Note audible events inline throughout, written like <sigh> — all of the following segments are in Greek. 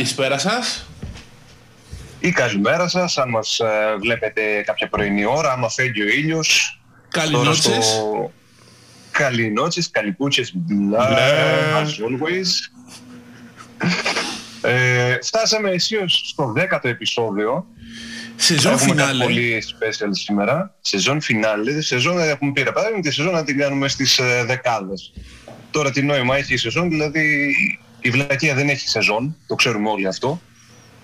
Καλησπέρα σας. Ή καλημέρα σας, αν μας ε, βλέπετε κάποια πρωινή ώρα, άμα φέγγει ο ήλιος. Καληνότσες. Στο... Καληνότσες, καλικούτσες, blah, as always. Ε, φτάσαμε αισίως στο δέκατο επεισόδιο. Σεζόν Έχουμε κάτι φινάλε. πολύ special σήμερα. Σεζόν φινάλε. Σεζόν δεν έχουμε πει ρε παιδάκι μου, τη σεζόν να την κάνουμε στις ε, δεκάδες. Τώρα τι νόημα έχει η σεζόν, δηλαδή η βλακεία δεν έχει σεζόν, το ξέρουμε όλοι αυτό.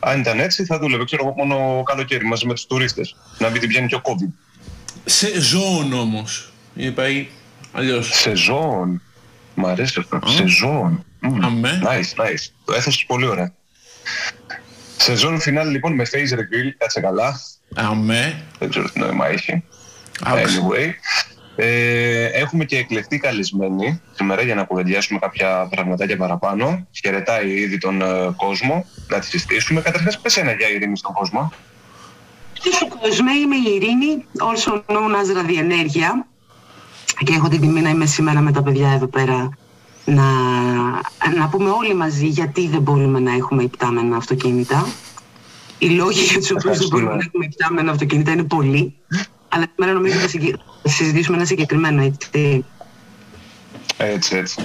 Αν ήταν έτσι θα δούλευε, ξέρω εγώ, μόνο καλοκαίρι μαζί με τους τουρίστες. Να μην την πιάνει και ο COVID. Σεζόν όμως. Είπα ή αλλιώς. Σεζόν. Μ' αρέσει αυτό. Σεζόν. Μμμ. Αμέ. Nice, nice. Το έθεσες πολύ ωραία. Σεζόν φινάλε λοιπόν με Phaser Grill, κάτσε καλά. Αμέ. Δεν ξέρω τι νόημα έχει. Άκουσα. Anyway. Ε, έχουμε και εκλεκτή καλεσμένη σήμερα για να κουβεντιάσουμε κάποια πραγματάκια παραπάνω. Χαιρετάει ήδη τον ε, κόσμο. Να τη συστήσουμε. Καταρχάς πες ένα για ειρήνη στον κόσμο. Γεια σου κόσμε, είμαι η Ειρήνη, also known as ραδιενέργεια και έχω την τιμή να είμαι σήμερα με τα παιδιά εδώ πέρα να, να πούμε όλοι μαζί γιατί δεν μπορούμε να έχουμε υπτάμενα αυτοκίνητα. Οι λόγοι για τους οποίους δεν Ευχαριστούμε. μπορούμε να έχουμε υπτάμενα αυτοκίνητα είναι πολλοί, αλλά σήμερα νομίζω θα συγκε- θα συζητήσουμε ένα συγκεκριμένο έτσι. Έτσι, έτσι.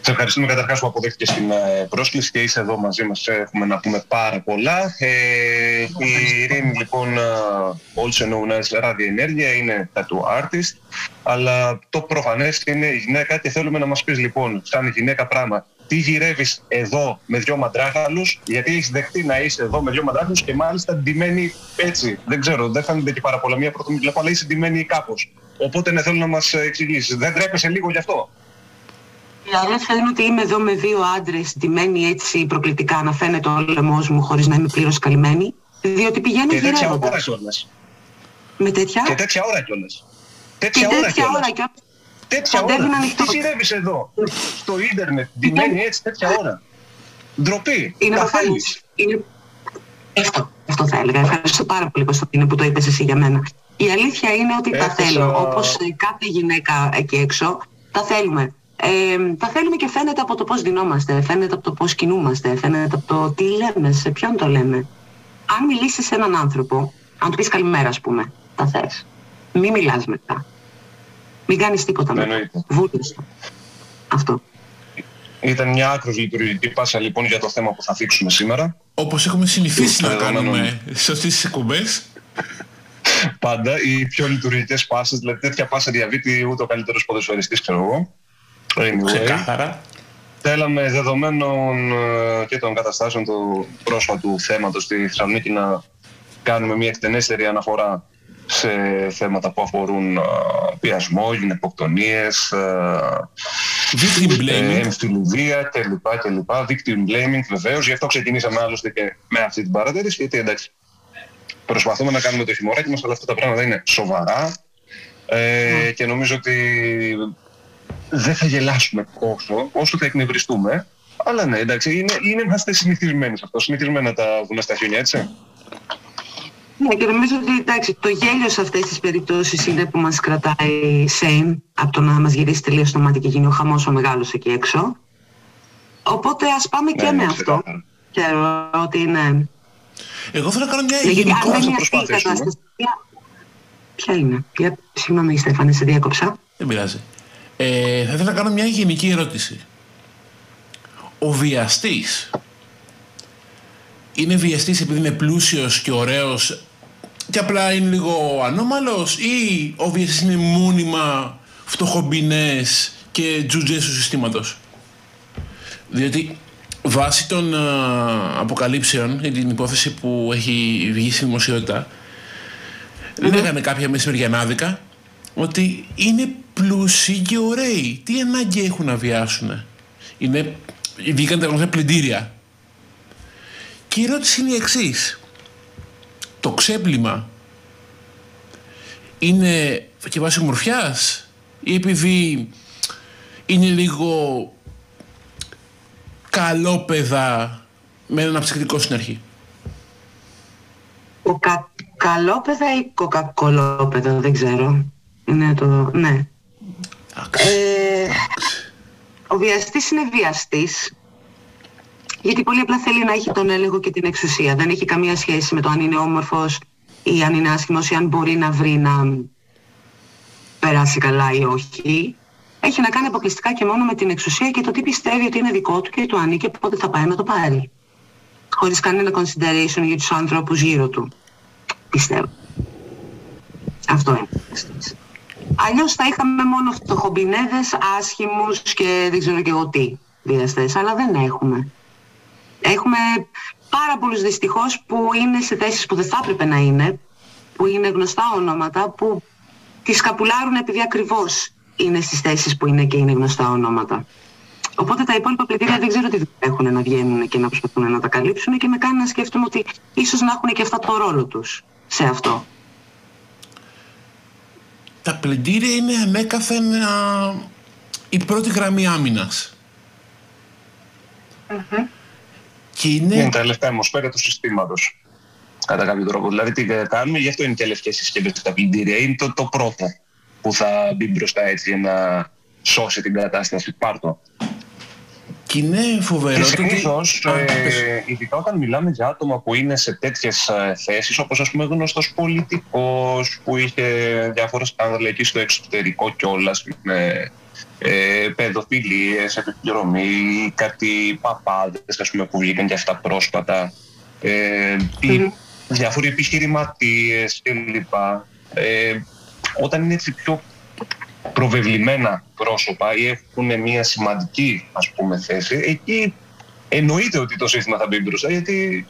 Σε ευχαριστούμε καταρχάς που αποδέχτηκες την ε, πρόσκληση και είσαι εδώ μαζί μας. Έχουμε να πούμε πάρα πολλά. Ε, η Ειρήνη λοιπόν, ε, also known as ραδιενέργεια, είναι tattoo artist. Αλλά το προφανές είναι η γυναίκα και θέλουμε να μας πεις λοιπόν, σαν γυναίκα πράγμα, τι γυρεύεις εδώ με δυο μαντράχαλους, γιατί έχεις δεχτεί να είσαι εδώ με δυο μαντράχαλους και μάλιστα ντυμένη έτσι. Δεν ξέρω, δεν φαίνεται και πάρα πολλά μία πρώτη μου βλέπω, αλλά είσαι ντυμένη κάπως. Οπότε ναι, θέλω να μας εξηγήσεις. Δεν τρέπεσαι λίγο γι' αυτό; Η αλήθεια είναι ότι είμαι εδώ με δύο άντρες ντυμένοι έτσι προκλητικά να φαίνεται ο λαιμός μου χωρίς να είμαι πλήρως καλυμμένη, διότι πηγαίνω Και τέτοια ώρα γυρεύοντας. κιόλας. Με τέτοια; Και τέτοια ώρα κιόλας. Και Τέτοια ώρα τέτοια κιόλας. ώρα κι Τέτοια Κοντεύει ώρα. να ανοιχτώ. Τι γυρεύεις εδώ, στο ίντερνετ, ντυμένη έτσι τέτοια ώρα. Ντροπή. Είναι Τα προφανώς. θέλεις. Είναι... Αυτό, αυτό θα έλεγα. Ευχαριστώ πάρα πολύ Κωνσταντίνε που το είπες εσύ για μένα. Η αλήθεια είναι ότι τα Έθεσα- θέλω. Όπως ε, κάθε γυναίκα εκεί έξω, τα θέλουμε. Ε, τα θέλουμε και φαίνεται από το πώς δινόμαστε, φαίνεται από το πώς κινούμαστε, φαίνεται από το τι λέμε, σε ποιον το λέμε. Αν μιλήσεις σε έναν άνθρωπο, αν του πεις καλημέρα ας πούμε, τα θες. Μην μιλάς μετά. Μην κάνεις τίποτα μετά. Εννοείται. Βούλεις το. Αυτό. Ήταν μια άκρως λειτουργική πάσα λοιπόν για το θέμα που θα θίξουμε σήμερα. Όπως έχουμε συνηθίσει να Δεδομένων. κάνουμε σε αυτές τις εκπομπές. Πάντα οι πιο λειτουργικές πάσες, δηλαδή τέτοια πάσα διαβήτη ούτε ο καλύτερος ποδοσφαιριστής ξέρω εγώ. Anyway, Ξεκάθαρα. θέλαμε δεδομένων ε, και των καταστάσεων του πρόσφατου θέματος στη Θεσσαλονίκη να κάνουμε μια εκτενέστερη αναφορά σε θέματα που αφορούν ε, πειασμό, γυναικοκτονίες, ε, Victim ε, blaming. εμφυλιδία κλπ. κλπ. Victim blaming βεβαίως. Γι' αυτό ξεκινήσαμε άλλωστε και με αυτή την παρατήρηση. Γιατί εντάξει, προσπαθούμε να κάνουμε το χειμωράκι μας, αλλά αυτά τα πράγματα είναι σοβαρά. Ε, και νομίζω ότι δεν θα γελάσουμε όσο, όσο θα εκνευριστούμε. Αλλά ναι, εντάξει, είναι, είναι, είμαστε συνηθισμένοι σε αυτό. Συνηθισμένοι να τα βγούμε στα χιόνια, έτσι. Ναι, και νομίζω ότι εντάξει, το γέλιο σε αυτές τις περιπτώσεις είναι που μας κρατάει sane από το να μας γυρίσει τελείως το μάτι και γίνει ο χαμός ο μεγάλος εκεί έξω. Οπότε ας πάμε και Ναι, με ναι, αυτό. ξεκάθαρα. Ξέρω ότι είναι... Εγώ θέλω να κάνω μια Ναι, γιατί αν γενικό... δεν θα είναι αυτή η προσπαθήσουμε. κατάσταση... Ποια είναι; Για... Συγγνώμη Στέφανε, σε διάκοψα. Δεν πειράζει. Ε, θα ήθελα να κάνω μια γενική ερώτηση. Ο βιαστής είναι βιαστής επειδή είναι πλούσιος και ωραίος και απλά είναι λίγο ανώμαλος ή ο βιαστής είναι μόνιμα φτωχομπινές και τζουτζές του συστήματος; Διότι βάσει των α, αποκαλύψεων ή την υπόθεση που έχει βγει στη δημοσιότητα λέγανε κάποια μεσημεριανάδικα ότι είναι πλούσιοι και ωραίοι. Τι ανάγκη έχουν να βιάσουν. Είναι, βγήκαν τα γνωστά πλυντήρια. Και η ερώτηση είναι η εξής. Το ξέπλυμα είναι και βάση ομορφιάς ή επειδή είναι λίγο καλόπεδα με έναν ψυχτικό στην αρχή; Κοκακαλόπεδα ή κοκακολόπεδα, δεν ξέρω. Είναι το... ναι. Εντάξει. Ε, ο βιαστής είναι βιαστής Γιατί πολύ απλά θέλει να έχει τον έλεγχο και την εξουσία. Δεν έχει καμία σχέση με το αν είναι όμορφος ή αν είναι άσχημος ή αν μπορεί να βρει να περάσει καλά ή όχι. Έχει να κάνει αποκλειστικά και μόνο με την εξουσία και το τι πιστεύει ότι είναι δικό του και του ανήκει και πότε θα πάει να το πάρει. Χωρίς κανένα consideration για τους άνθρωπους γύρω του. Πιστεύω. Αυτό είναι. Αλλιώς θα είχαμε μόνο φτωχομπινέδες, άσχημους και δεν ξέρω και εγώ τι βιαστές, αλλά δεν έχουμε. Έχουμε πάρα πολλούς δυστυχώς που είναι σε θέσεις που δεν θα έπρεπε να είναι, που είναι γνωστά ονόματα, που τις σκαπουλάρουν επειδή ακριβώς είναι στις θέσεις που είναι και είναι γνωστά ονόματα. Οπότε τα υπόλοιπα πλαιτήρια δεν ξέρω τι έχουν να βγαίνουν και να προσπαθούν να τα καλύψουν και με κάνει να σκέφτομαι ότι ίσως να έχουν και αυτά το ρόλο τους σε αυτό. Τα πλυντήρια είναι ανέκαθεν η πρώτη γραμμή άμυνας. Και είναι... είναι τα λεφτά αιμοσφαίρια του συστήματος. Κατά κάποιο τρόπο. Δηλαδή τι κάνουμε, γι' αυτό είναι και λευκές συσκευές στα πλυντήρια. Είναι το, το πρώτο που θα μπει μπροστά έτσι για να σώσει την κατάσταση. Πάρτο. Και είναι φοβερό. Και συνήθως, ε, ειδικά όταν μιλάμε για άτομα που είναι σε τέτοιες θέσεις, όπως ας πούμε γνωστός πολιτικός που είχε διάφορα σκάνδαλα εκεί στο εξωτερικό κιόλας με ε, παιδοφιλίε, επιπληρωμή, κάτι παπάδες που βγήκαν και αυτά πρόσφατα. Ε, mm. Διάφοροι επιχειρηματίες κλπ. Ε, όταν είναι έτσι πιο προβεβλημένα πρόσωπα ή έχουν μια σημαντική ας πούμε θέση, εκεί εννοείται ότι το σύστημα θα μπει μπροστά γιατί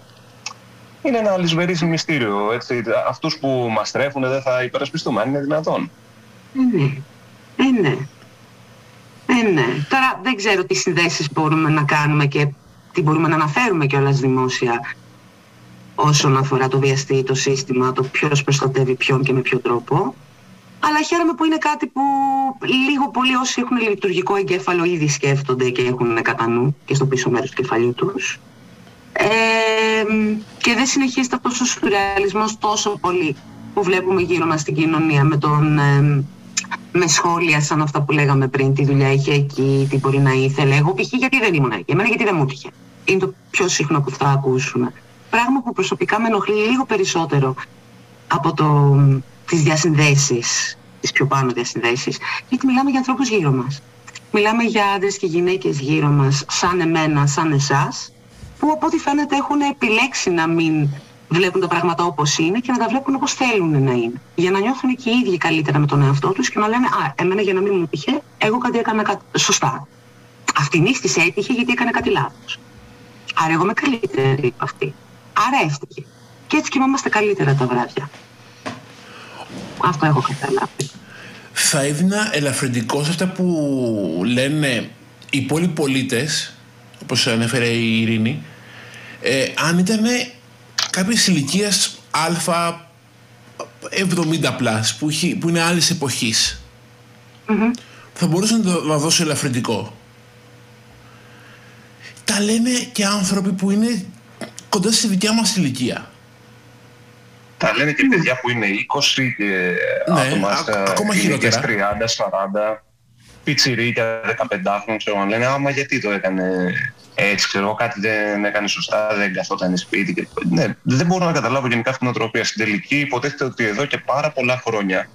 είναι ένα αλυσβερής μυστήριο. Έτσι. Αυτούς που μας τρέφουν δεν θα υπερασπιστούμε, αν είναι δυνατόν. Ναι. Ε, ναι. Ε, ναι. Τώρα δεν ξέρω τι συνδέσεις μπορούμε να κάνουμε και τι μπορούμε να αναφέρουμε κιόλας δημόσια όσον αφορά το βιαστή, το σύστημα, το ποιος προστατεύει ποιον και με ποιο τρόπο. Αλλά χαίρομαι που είναι κάτι που λίγο πολύ όσοι έχουν λειτουργικό εγκέφαλο ήδη σκέφτονται και έχουν κατά νου και στο πίσω μέρος του κεφαλιού τους. Ε, και δεν συνεχίζεται αυτός ο σουρεαλισμός τόσο πολύ που βλέπουμε γύρω μας στην κοινωνία με, τον, με σχόλια σαν αυτά που λέγαμε πριν, τι δουλειά είχε εκεί, τι μπορεί να ήθελε. Εγώ π.χ. γιατί δεν ήμουν εκεί, εμένα γιατί δεν μου είχε. Είναι το πιο συχνό που θα ακούσουμε. Πράγμα που προσωπικά με ενοχλεί λίγο περισσότερο από το τις διασυνδέσεις, τις πιο πάνω διασυνδέσεις, γιατί μιλάμε για ανθρώπους γύρω μας. Μιλάμε για άντρες και γυναίκες γύρω μας, σαν εμένα, σαν εσάς, που από ό,τι φαίνεται έχουν επιλέξει να μην βλέπουν τα πράγματα όπως είναι και να τα βλέπουν όπως θέλουν να είναι. Για να νιώθουν και οι ίδιοι καλύτερα με τον εαυτό τους και να λένε «Α, εμένα για να μην μου τύχε, εγώ κάτι έκανα κάτι σωστά». Αυτήν της έτυχε γιατί έκανε κάτι λάθος. Άρα εγώ είμαι καλύτερη από αυτή. Άρα έφτυγε. Και έτσι κοιμάμαστε καλύτερα τα βράδια. Αυτό έχω καταλάβει. Θα έδινα ελαφρυντικό σε αυτά που λένε οι πολλοί πολίτες, όπως ανέφερε η Ειρήνη, ε, αν ήταν κάποιες ηλικίας α 70 πλάς, που, που είναι άλλης εποχής, θα μπορούσε να, το, να δώσει ελαφρυντικό. Τα λένε και άνθρωποι που είναι κοντά στη δικιά μας ηλικία. Τα λένε και παιδιά που είναι 20 και ναι, άτομα στα ακόμα 30, 40, πιτσιρίκια 15 χρόνια, ξέρω, λένε άμα γιατί το έκανε έτσι, ξέρω, κάτι δεν έκανε σωστά, δεν καθόταν σπίτι. Και... Ναι, δεν μπορώ να καταλάβω γενικά αυτήν την οτροπία. Στην τελική υποτίθεται ότι εδώ και πάρα πολλά χρόνια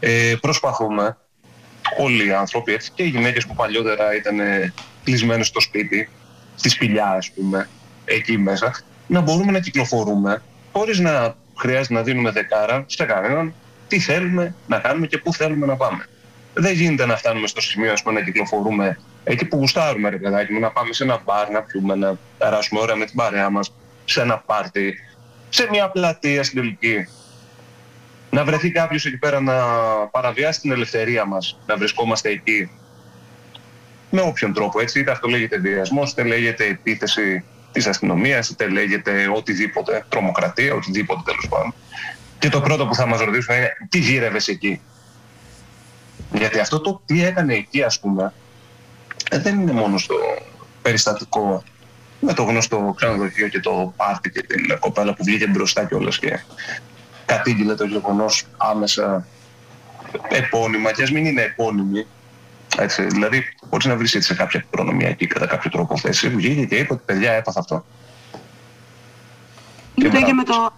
ε, προσπαθούμε όλοι οι άνθρωποι, έτσι, και οι γυναίκες που παλιότερα ήταν κλεισμένες στο σπίτι, στη σπηλιά ας πούμε, εκεί μέσα, να μπορούμε να κυκλοφορούμε χωρίς να χρειάζεται να δίνουμε δεκάρα σε κανέναν τι θέλουμε να κάνουμε και πού θέλουμε να πάμε. Δεν γίνεται να φτάνουμε στο σημείο ας πούμε, να κυκλοφορούμε εκεί που γουστάρουμε, ρε παιδάκι μου, να πάμε σε ένα μπαρ, να πιούμε, να περάσουμε ώρα με την παρέα μας, σε ένα πάρτι, σε μια πλατεία στην τελική. Να βρεθεί κάποιος εκεί πέρα να παραβιάσει την ελευθερία μας, να βρισκόμαστε εκεί. Με όποιον τρόπο, έτσι, είτε αυτό λέγεται βιασμός, είτε λέγεται επίθεση της αστυνομίας, είτε λέγεται οτιδήποτε, τρομοκρατία, οτιδήποτε τέλος πάντων. Και το πρώτο που θα μας ρωτήσουν είναι τι γύρευες εκεί; Γιατί αυτό το τι έκανε εκεί ας πούμε ε, δεν είναι μόνο στο περιστατικό με το γνωστό ξενοδοχείο και το πάρτι και την κοπέλα που βγήκε μπροστά κιόλας και κατήγγειλε το γεγονός άμεσα επώνυμα και ας μην είναι επώνυμη Έτσι, δηλαδή, μπορεί να βρεις σε κάποια προνομιακή κατά κάποιο τρόπο θέση. Βγήκε και είπε ότι παιδιά έπαθα αυτό. Είναι το ίδιο με το.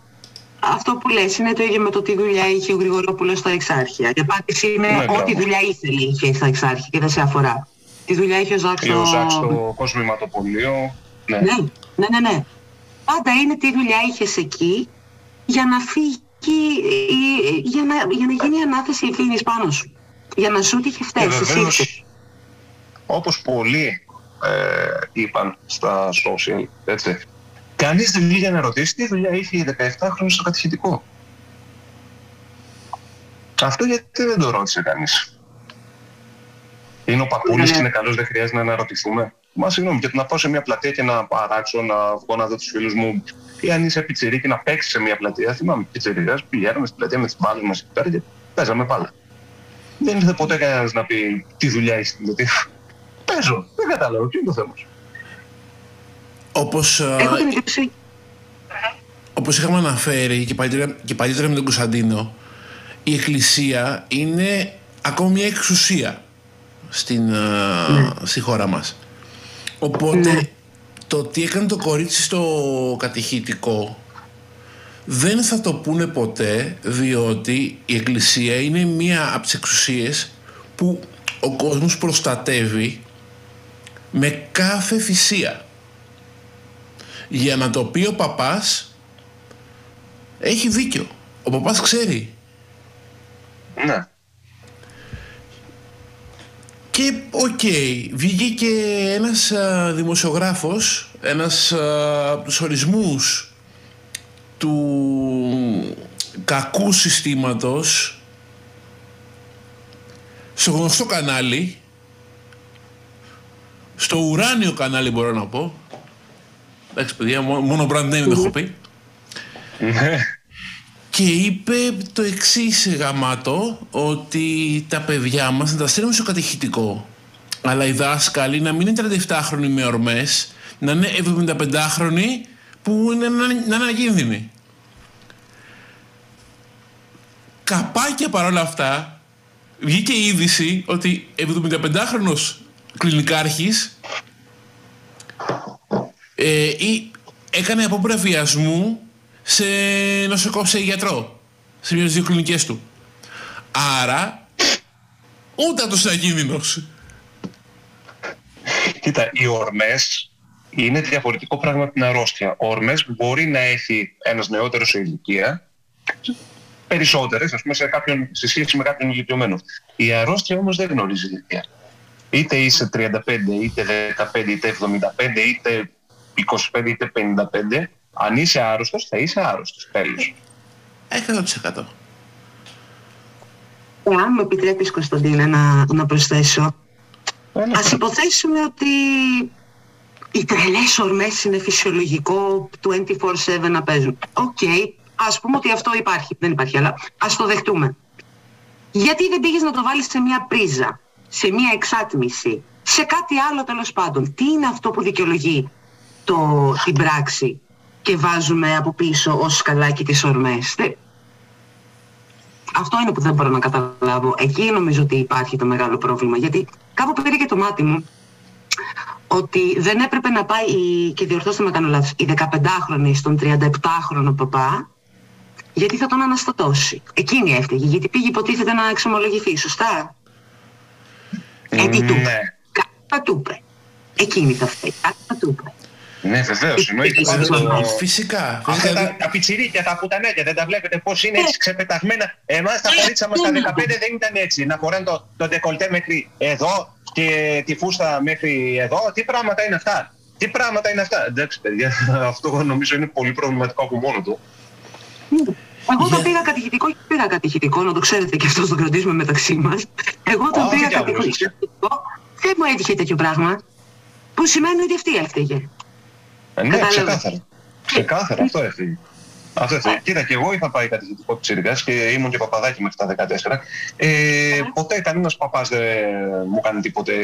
Αυτό που λες είναι το ίδιο με το τι δουλειά είχε ο Γρηγορόπουλος στα Εξάρχεια. Η απάντηση είναι Ναι, ό,τι μπράβο. δουλειά ήθελε είχε στα Εξάρχεια και δεν σε αφορά. Τι δουλειά είχε ο Ζάκ Ή ο στο... Ζακ στο κοσμηματοπολείο. Ναι. Ναι, ναι, ναι, ναι. Πάντα είναι τι δουλειά είχες εκεί για να φύγει, η- για να, για να γίνει η ανάθεση ευθύνης πάνω σου. Για να σου είχε Και φτάσει. εσύ βεβαίως, είσαι- όπως πολλοί ε, είπαν στα social, έτσι, κανείς δεν βγήκε να ρωτήσει τι δουλειά είχε η 17χρονη στο κατηχητικό. Αυτό γιατί δεν το ρώτησε κανείς. Είναι ο παππούλης Ναι. και είναι καλός, δεν χρειάζεται να αναρωτηθούμε. Μα συγγνώμη, και το να πάω σε μια πλατεία και να παράξω, να βγω να δω τους φίλους μου ή αν είσαι πιτσιρίκι να παίξεις σε μια πλατεία. Θυμάμαι πιτσιρικάς, πηγαίναμε στην πλατεία με τις μπάλες μας εκεί πέρα και παίζαμε μπάλα. Δεν ήρθε ποτέ κανένας να πει τι δουλειά έχει στην πλατεία. Παίζω, δεν κατάλαβα, ποιο είναι το θέμα σου. Όπως, α, Έχω την εντύπωση. όπως είχαμε αναφέρει και παλιότερα, και παλιότερα με τον Κωνσταντίνο, η Εκκλησία είναι ακόμα μια εξουσία στην, α, στη χώρα μας. Οπότε Ναι. το τι έκανε το κορίτσι στο κατηχητικό δεν θα το πούνε ποτέ διότι η Εκκλησία είναι μία από τις εξουσίες που ο κόσμος προστατεύει με κάθε θυσία. Για να το πει ο παπάς έχει δίκιο. Ο παπάς ξέρει. Ναι. Και οκ, βγήκε και ένας α, δημοσιογράφος, ένας α, από τους ορισμούς του κακού συστήματος στο γνωστό κανάλι, στο ουράνιο κανάλι μπορώ να πω. Εντάξει παιδιά, μόνο, μόνο brand name δεν έχω πει. Ναι. Και είπε το εξής γαμάτο, ότι τα παιδιά μας να τα στέλνουμε στο κατηχητικό. Αλλά οι δάσκαλοι να μην είναι 37χρονοι με ορμές, να είναι 75χρονοι που είναι, να, να είναι αγίνδυνοι. Καπάκια παρόλα αυτά, βγήκε η είδηση ότι 75χρονος κλινικάρχης ε, ή έκανε απόπειρα βιασμού σε νοσοκό, σε γιατρό. Σε μιας δύο κλινικές του. Άρα, ούτε αυτός είναι ακίνδυνος. Κοίτα, οι ορμές είναι διαφορετικό πράγμα από την αρρώστια. Ορμές μπορεί να έχει ένας νεότερος σε ηλικία, περισσότερες, ας πούμε, σε, κάποιον, σε σχέση με κάποιον ηλικιωμένο. Η αρρώστια όμως δεν γνωρίζει ηλικία. Είτε είσαι 35, είτε 15, είτε 75, είτε 25, είτε 55, αν είσαι άρρωστος, θα είσαι άρρωστος. Τέλος. 100%. Εάν μου επιτρέπεις Κωνσταντίνα να, να προσθέσω, Ένα ας υποθέσουμε ότι οι τρελές ορμές είναι φυσιολογικό 24-7 να παίζουν. Οκ, ας πούμε ότι αυτό υπάρχει, δεν υπάρχει, αλλά ας το δεχτούμε. Γιατί δεν πήγες να το βάλεις σε μια πρίζα, σε μια εξάτμιση, σε κάτι άλλο τέλος πάντων. Τι είναι αυτό που δικαιολογεί το, την πράξη και βάζουμε από πίσω ως σκαλάκι τις ορμές. Δεν- Αυτό είναι που δεν μπορώ να καταλάβω. Εκεί νομίζω ότι υπάρχει το μεγάλο πρόβλημα. Γιατί κάπου πήρε και το μάτι μου ότι δεν έπρεπε να πάει, η- και διορθώστε με κάνω λάθος, η 15χρονη στον 37χρονο παπά γιατί θα τον αναστατώσει. Εκείνη έφταιγε, γιατί πήγε υποτίθεται να εξομολογηθεί, σωστά; Ε, τι του είπε. Ναι. Κάτι θα του είπε. Εκείνη θα φταίει. Κάτι θα του είπε. Ναι, βεβαίως. Εννοείται. Φυσικά. Πάντα το- Φυσικά. Αυτά φυσικά τα, τα πιτσιρίκια, τα πουτανάκια, δεν τα βλέπετε πώς είναι έτσι ξεπεταγμένα. Εμάς τα κορίτσια μας τα 15 δεν ήταν έτσι. Να φοράνε το, το ντεκολτέ μέχρι εδώ και τη φούστα μέχρι εδώ. Τι πράγματα είναι αυτά; Τι πράγματα είναι αυτά; Εντάξει παιδιά, <laughs> αυτό νομίζω είναι πολύ προβληματικό από μόνο του. Εγώ Για- όταν πήγα κατηχητικό και πήγα κατηχητικό, να το ξέρετε και αυτό το κρατήσουμε μεταξύ μας. Εγώ όταν Α, πήγα τι διάβολος είσαι. κατηχητικό δεν μου έτυχε τέτοιο πράγμα. Που σημαίνει ότι αυτή έφταιγε. Ε, ναι, Κατάλαβα. ξεκάθαρα. Ξεκάθαρα, αυτό έφυγε. Αυτό έφυγε. Κοίτα, και εγώ είχα πάει κατηχητικό της και ήμουν και παπαδάκι μέχρι τα 14. Ε, ποτέ κανένας παπάς δεν μου έκανε τίποτε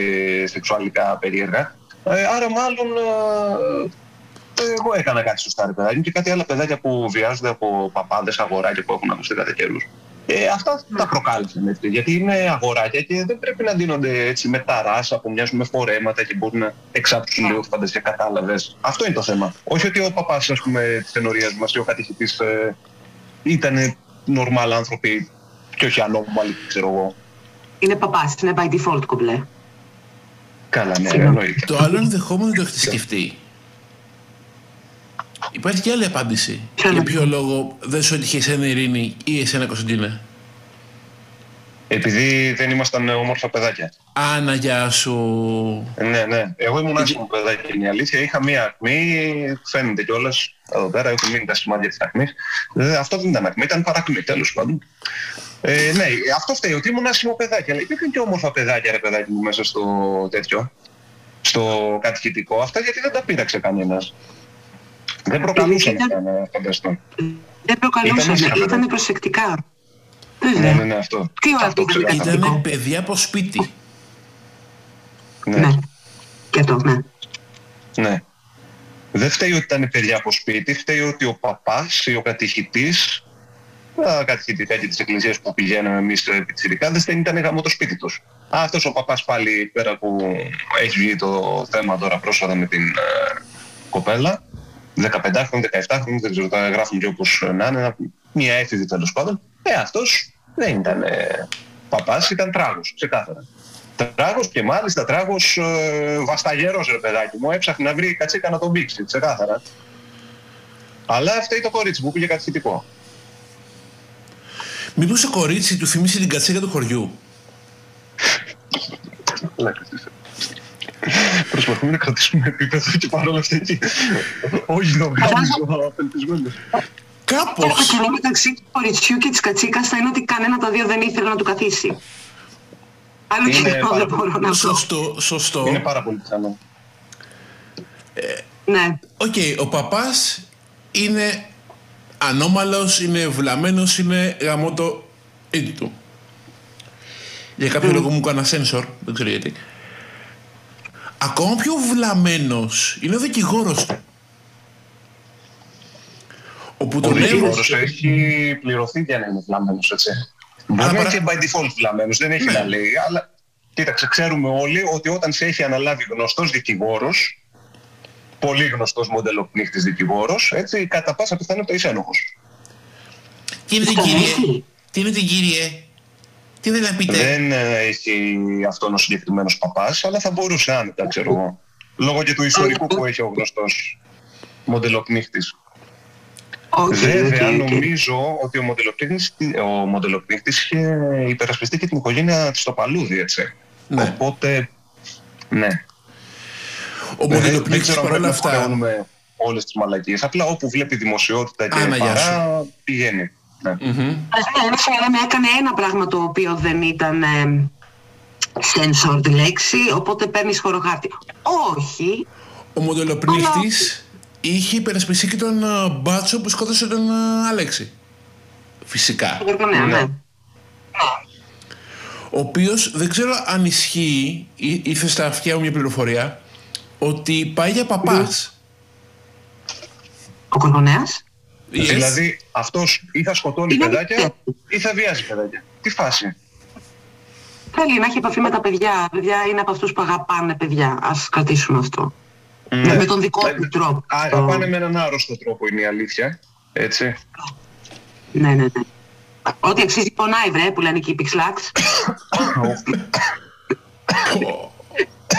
σεξουαλικά περίεργα. Ε, άρα μάλλον ε, εγώ έκανα κάτι σωστά ρε παιδάκι μου και κάτι άλλα παιδάκια που βιάζονται από παπάδες, αγοράκια που έχουν ακουστεί κατά καιρούς. Ε, αυτά τα προκάλεσαν έτσι, γιατί είναι αγοράκια και δεν πρέπει να δίνονται έτσι με ταράσα που μοιάζουν με φορέματα και μπορούν να εξάψουν λίγο τη φαντασία, κατάλαβες. Αυτό είναι το θέμα. Όχι ότι ο παπάς ας πούμε της ενορίας μας ή ο κατηχητής ε, ήταν normal άνθρωποι και όχι ανώμαλοι, ξέρω εγώ. Είναι παπάς, είναι by default κομπλέ. Καλά, ναι, εννοείται. Το άλλο ενδεχόμενο το έχετε σκεφτεί. Υπάρχει και άλλη απάντηση. Ποια Για είναι; ποιο λόγο δεν σου έτυχε εσένα Ειρήνη ή εσένα Κωνσταντίνε; Επειδή δεν ήμασταν όμορφα παιδάκια. Άνα, γεια σου. Ναι, ναι. Εγώ ήμουν άσχημο παιδάκι, είναι η αλήθεια. Είχα μία ακμή, φαίνεται κιόλας εδώ πέρα, έχουν μείνει τα σημάδια της ακμής. αυτό δεν ήταν ακμή, ήταν παρακμή, τέλος πάντων. Ε, ναι, αυτό φταίει, ότι ήμουν άσχημο παιδάκι. Αλλά υπήρχαν και όμορφα παιδάκια, ρε παιδάκι μου, μέσα στο τέτοιο. Στο κατηχητικό. Αυτά γιατί δεν τα πείραξε κανένας. Δεν προκαλούσαν Ήταν- αυτά, να φανταστώ. Δεν προκαλούσαν, Ήταν ήσυχα, ήταν ναι. προσεκτικά. Ναι, Βέβαια. ναι, ναι, αυτό. Τι ώρα αυτό ήταν ξεκάθαρα. Θετικό; Ήταν παιδιά από σπίτι. Ναι. Ναι. Και το, ναι. Ναι. Δεν φταίει ότι ήταν παιδιά από σπίτι, φταίει ότι ο παπάς ή ο κατηχητής, τα κατηχητικά και τις εκκλησίες που πηγαίναμε εμείς ε, πιτσιρικάδες, δεν ήταν γάμο το σπίτι τους. Α, αυτός ο παπάς πάλι πέρα που έχει βγει το θέμα τώρα πρόσφατα με την ε, κοπέλα, 15χρονη, 17χρονη, δεν ξέρω, τα γράφουν και όπως να είναι, μια έφηβη τέλος πάντων, ε, αυτός δεν ήταν ε, παπάς, ήταν τράγος, ξεκάθαρα. Τράγος και μάλιστα τράγος ε, βασταγερός ρε παιδάκι μου, έψαχνε να βρει κατσίκα να τον πήξει, ξεκάθαρα. Αλλά φταίει το κορίτσι που πήγε κατηχητικό. Μήπως το κορίτσι του θυμίσει την κατσίκα του χωριού; Προσπαθούμε να κρατήσουμε επίπεδο και παρόλα αυτά εκεί. Όχι νομίζω, απελπισμένος. Το Κάπως. κοινό μεταξύ του κοριτσιού και της κατσίκας θα είναι ότι κανένα τα δύο δεν ήθελε να του καθίσει. Άλλο Είναι κοινό πάρα δεν μπορώ να πω. Σωστό, σωστό. Είναι πάρα πολύ πιθανό. Ναι. Οκ, ο παπάς είναι ανώμαλος, είναι βλαμμένος, είναι γαμώτο ήδη του. Για κάποιο λόγο μου έκανα sensor, δεν ξέρω γιατί. Ακόμα πιο βλαμμένος είναι ο δικηγόρος του. Όπου Ο τον έβγαλε... δικηγόρος έχει πληρωθεί για να είναι βλαμμένος, έτσι. Μπορεί να είναι παρά- και by default βλαμμένος, δεν έχει Ναι. να λέει, αλλά κοίταξε, ξέρουμε όλοι ότι όταν σε έχει αναλάβει γνωστός δικηγόρος, πολύ γνωστός μοντελοπνίχτης δικηγόρος, έτσι, κατά πάσα πιθανότητα είσαι ένοχος. Τι είναι την Τον κύριε, έχει. τι είναι την κύριε, τι θέλετε να πείτε; Δεν ε, έχει αυτόν ο συγκεκριμένος παπάς, αλλά θα μπορούσε άνετα, ξέρω εγώ. Λόγω και του ιστορικού που έχει ο γνωστός μοντελοπνίχτης. Όχι, Βέβαια, οκ, οκ. νομίζω ότι ο μοντελοπνίχτης, ο μοντελοπνίχτης είχε υπερασπιστεί και την οικογένεια της στο Παλούδι, έτσι. Ναι. Οπότε, ναι. Ο Δεν- δεν μοντελοπνίκτης ξέρω αν πρέπει παρόλα να αυτά, χρεώνουμε όλες τις μαλακίες. Απλά όπου βλέπει δημοσιότητα και Άνα, γεια παρά, πηγαίνει. Ναι. Μμμ. Ας πούμε, ένα λέμε έκανε ένα πράγμα το οποίο δεν ήταν ε, sensor τη λέξη, οπότε παίρνεις χωροχάρτη. Όχι. ο μοντελοπνίκτης είχε υπερασπιστεί και τον ε, μπάτσο που σκότωσε τον ε, Αλέξη. Φυσικά. Ναι, ναι. ο οποίος δεν ξέρω αν ισχύει, ή- ήρθε στα αυτιά μου μια πληροφορία, ότι πάει για παπάς. Ο Κοργονέας. Yes. Δηλαδή, αυτός ή θα σκοτώνει Είναι παιδάκια δίκαιο. ή θα βιάζει παιδάκια. Τι φάση. Θέλει να έχει επαφή με τα παιδιά. Παιδιά είναι από αυτούς που αγαπάνε παιδιά. Ας κρατήσουμε αυτό. Ναι. Με τον δικό Ε, του τρόπο. Αγαπάνε με έναν άρρωστο τρόπο είναι η αλήθεια. Έτσι. Ναι, ναι, ναι. Ό,τι αξίζει πονάει, βρε, που λένε και οι πιξλάξ. <laughs>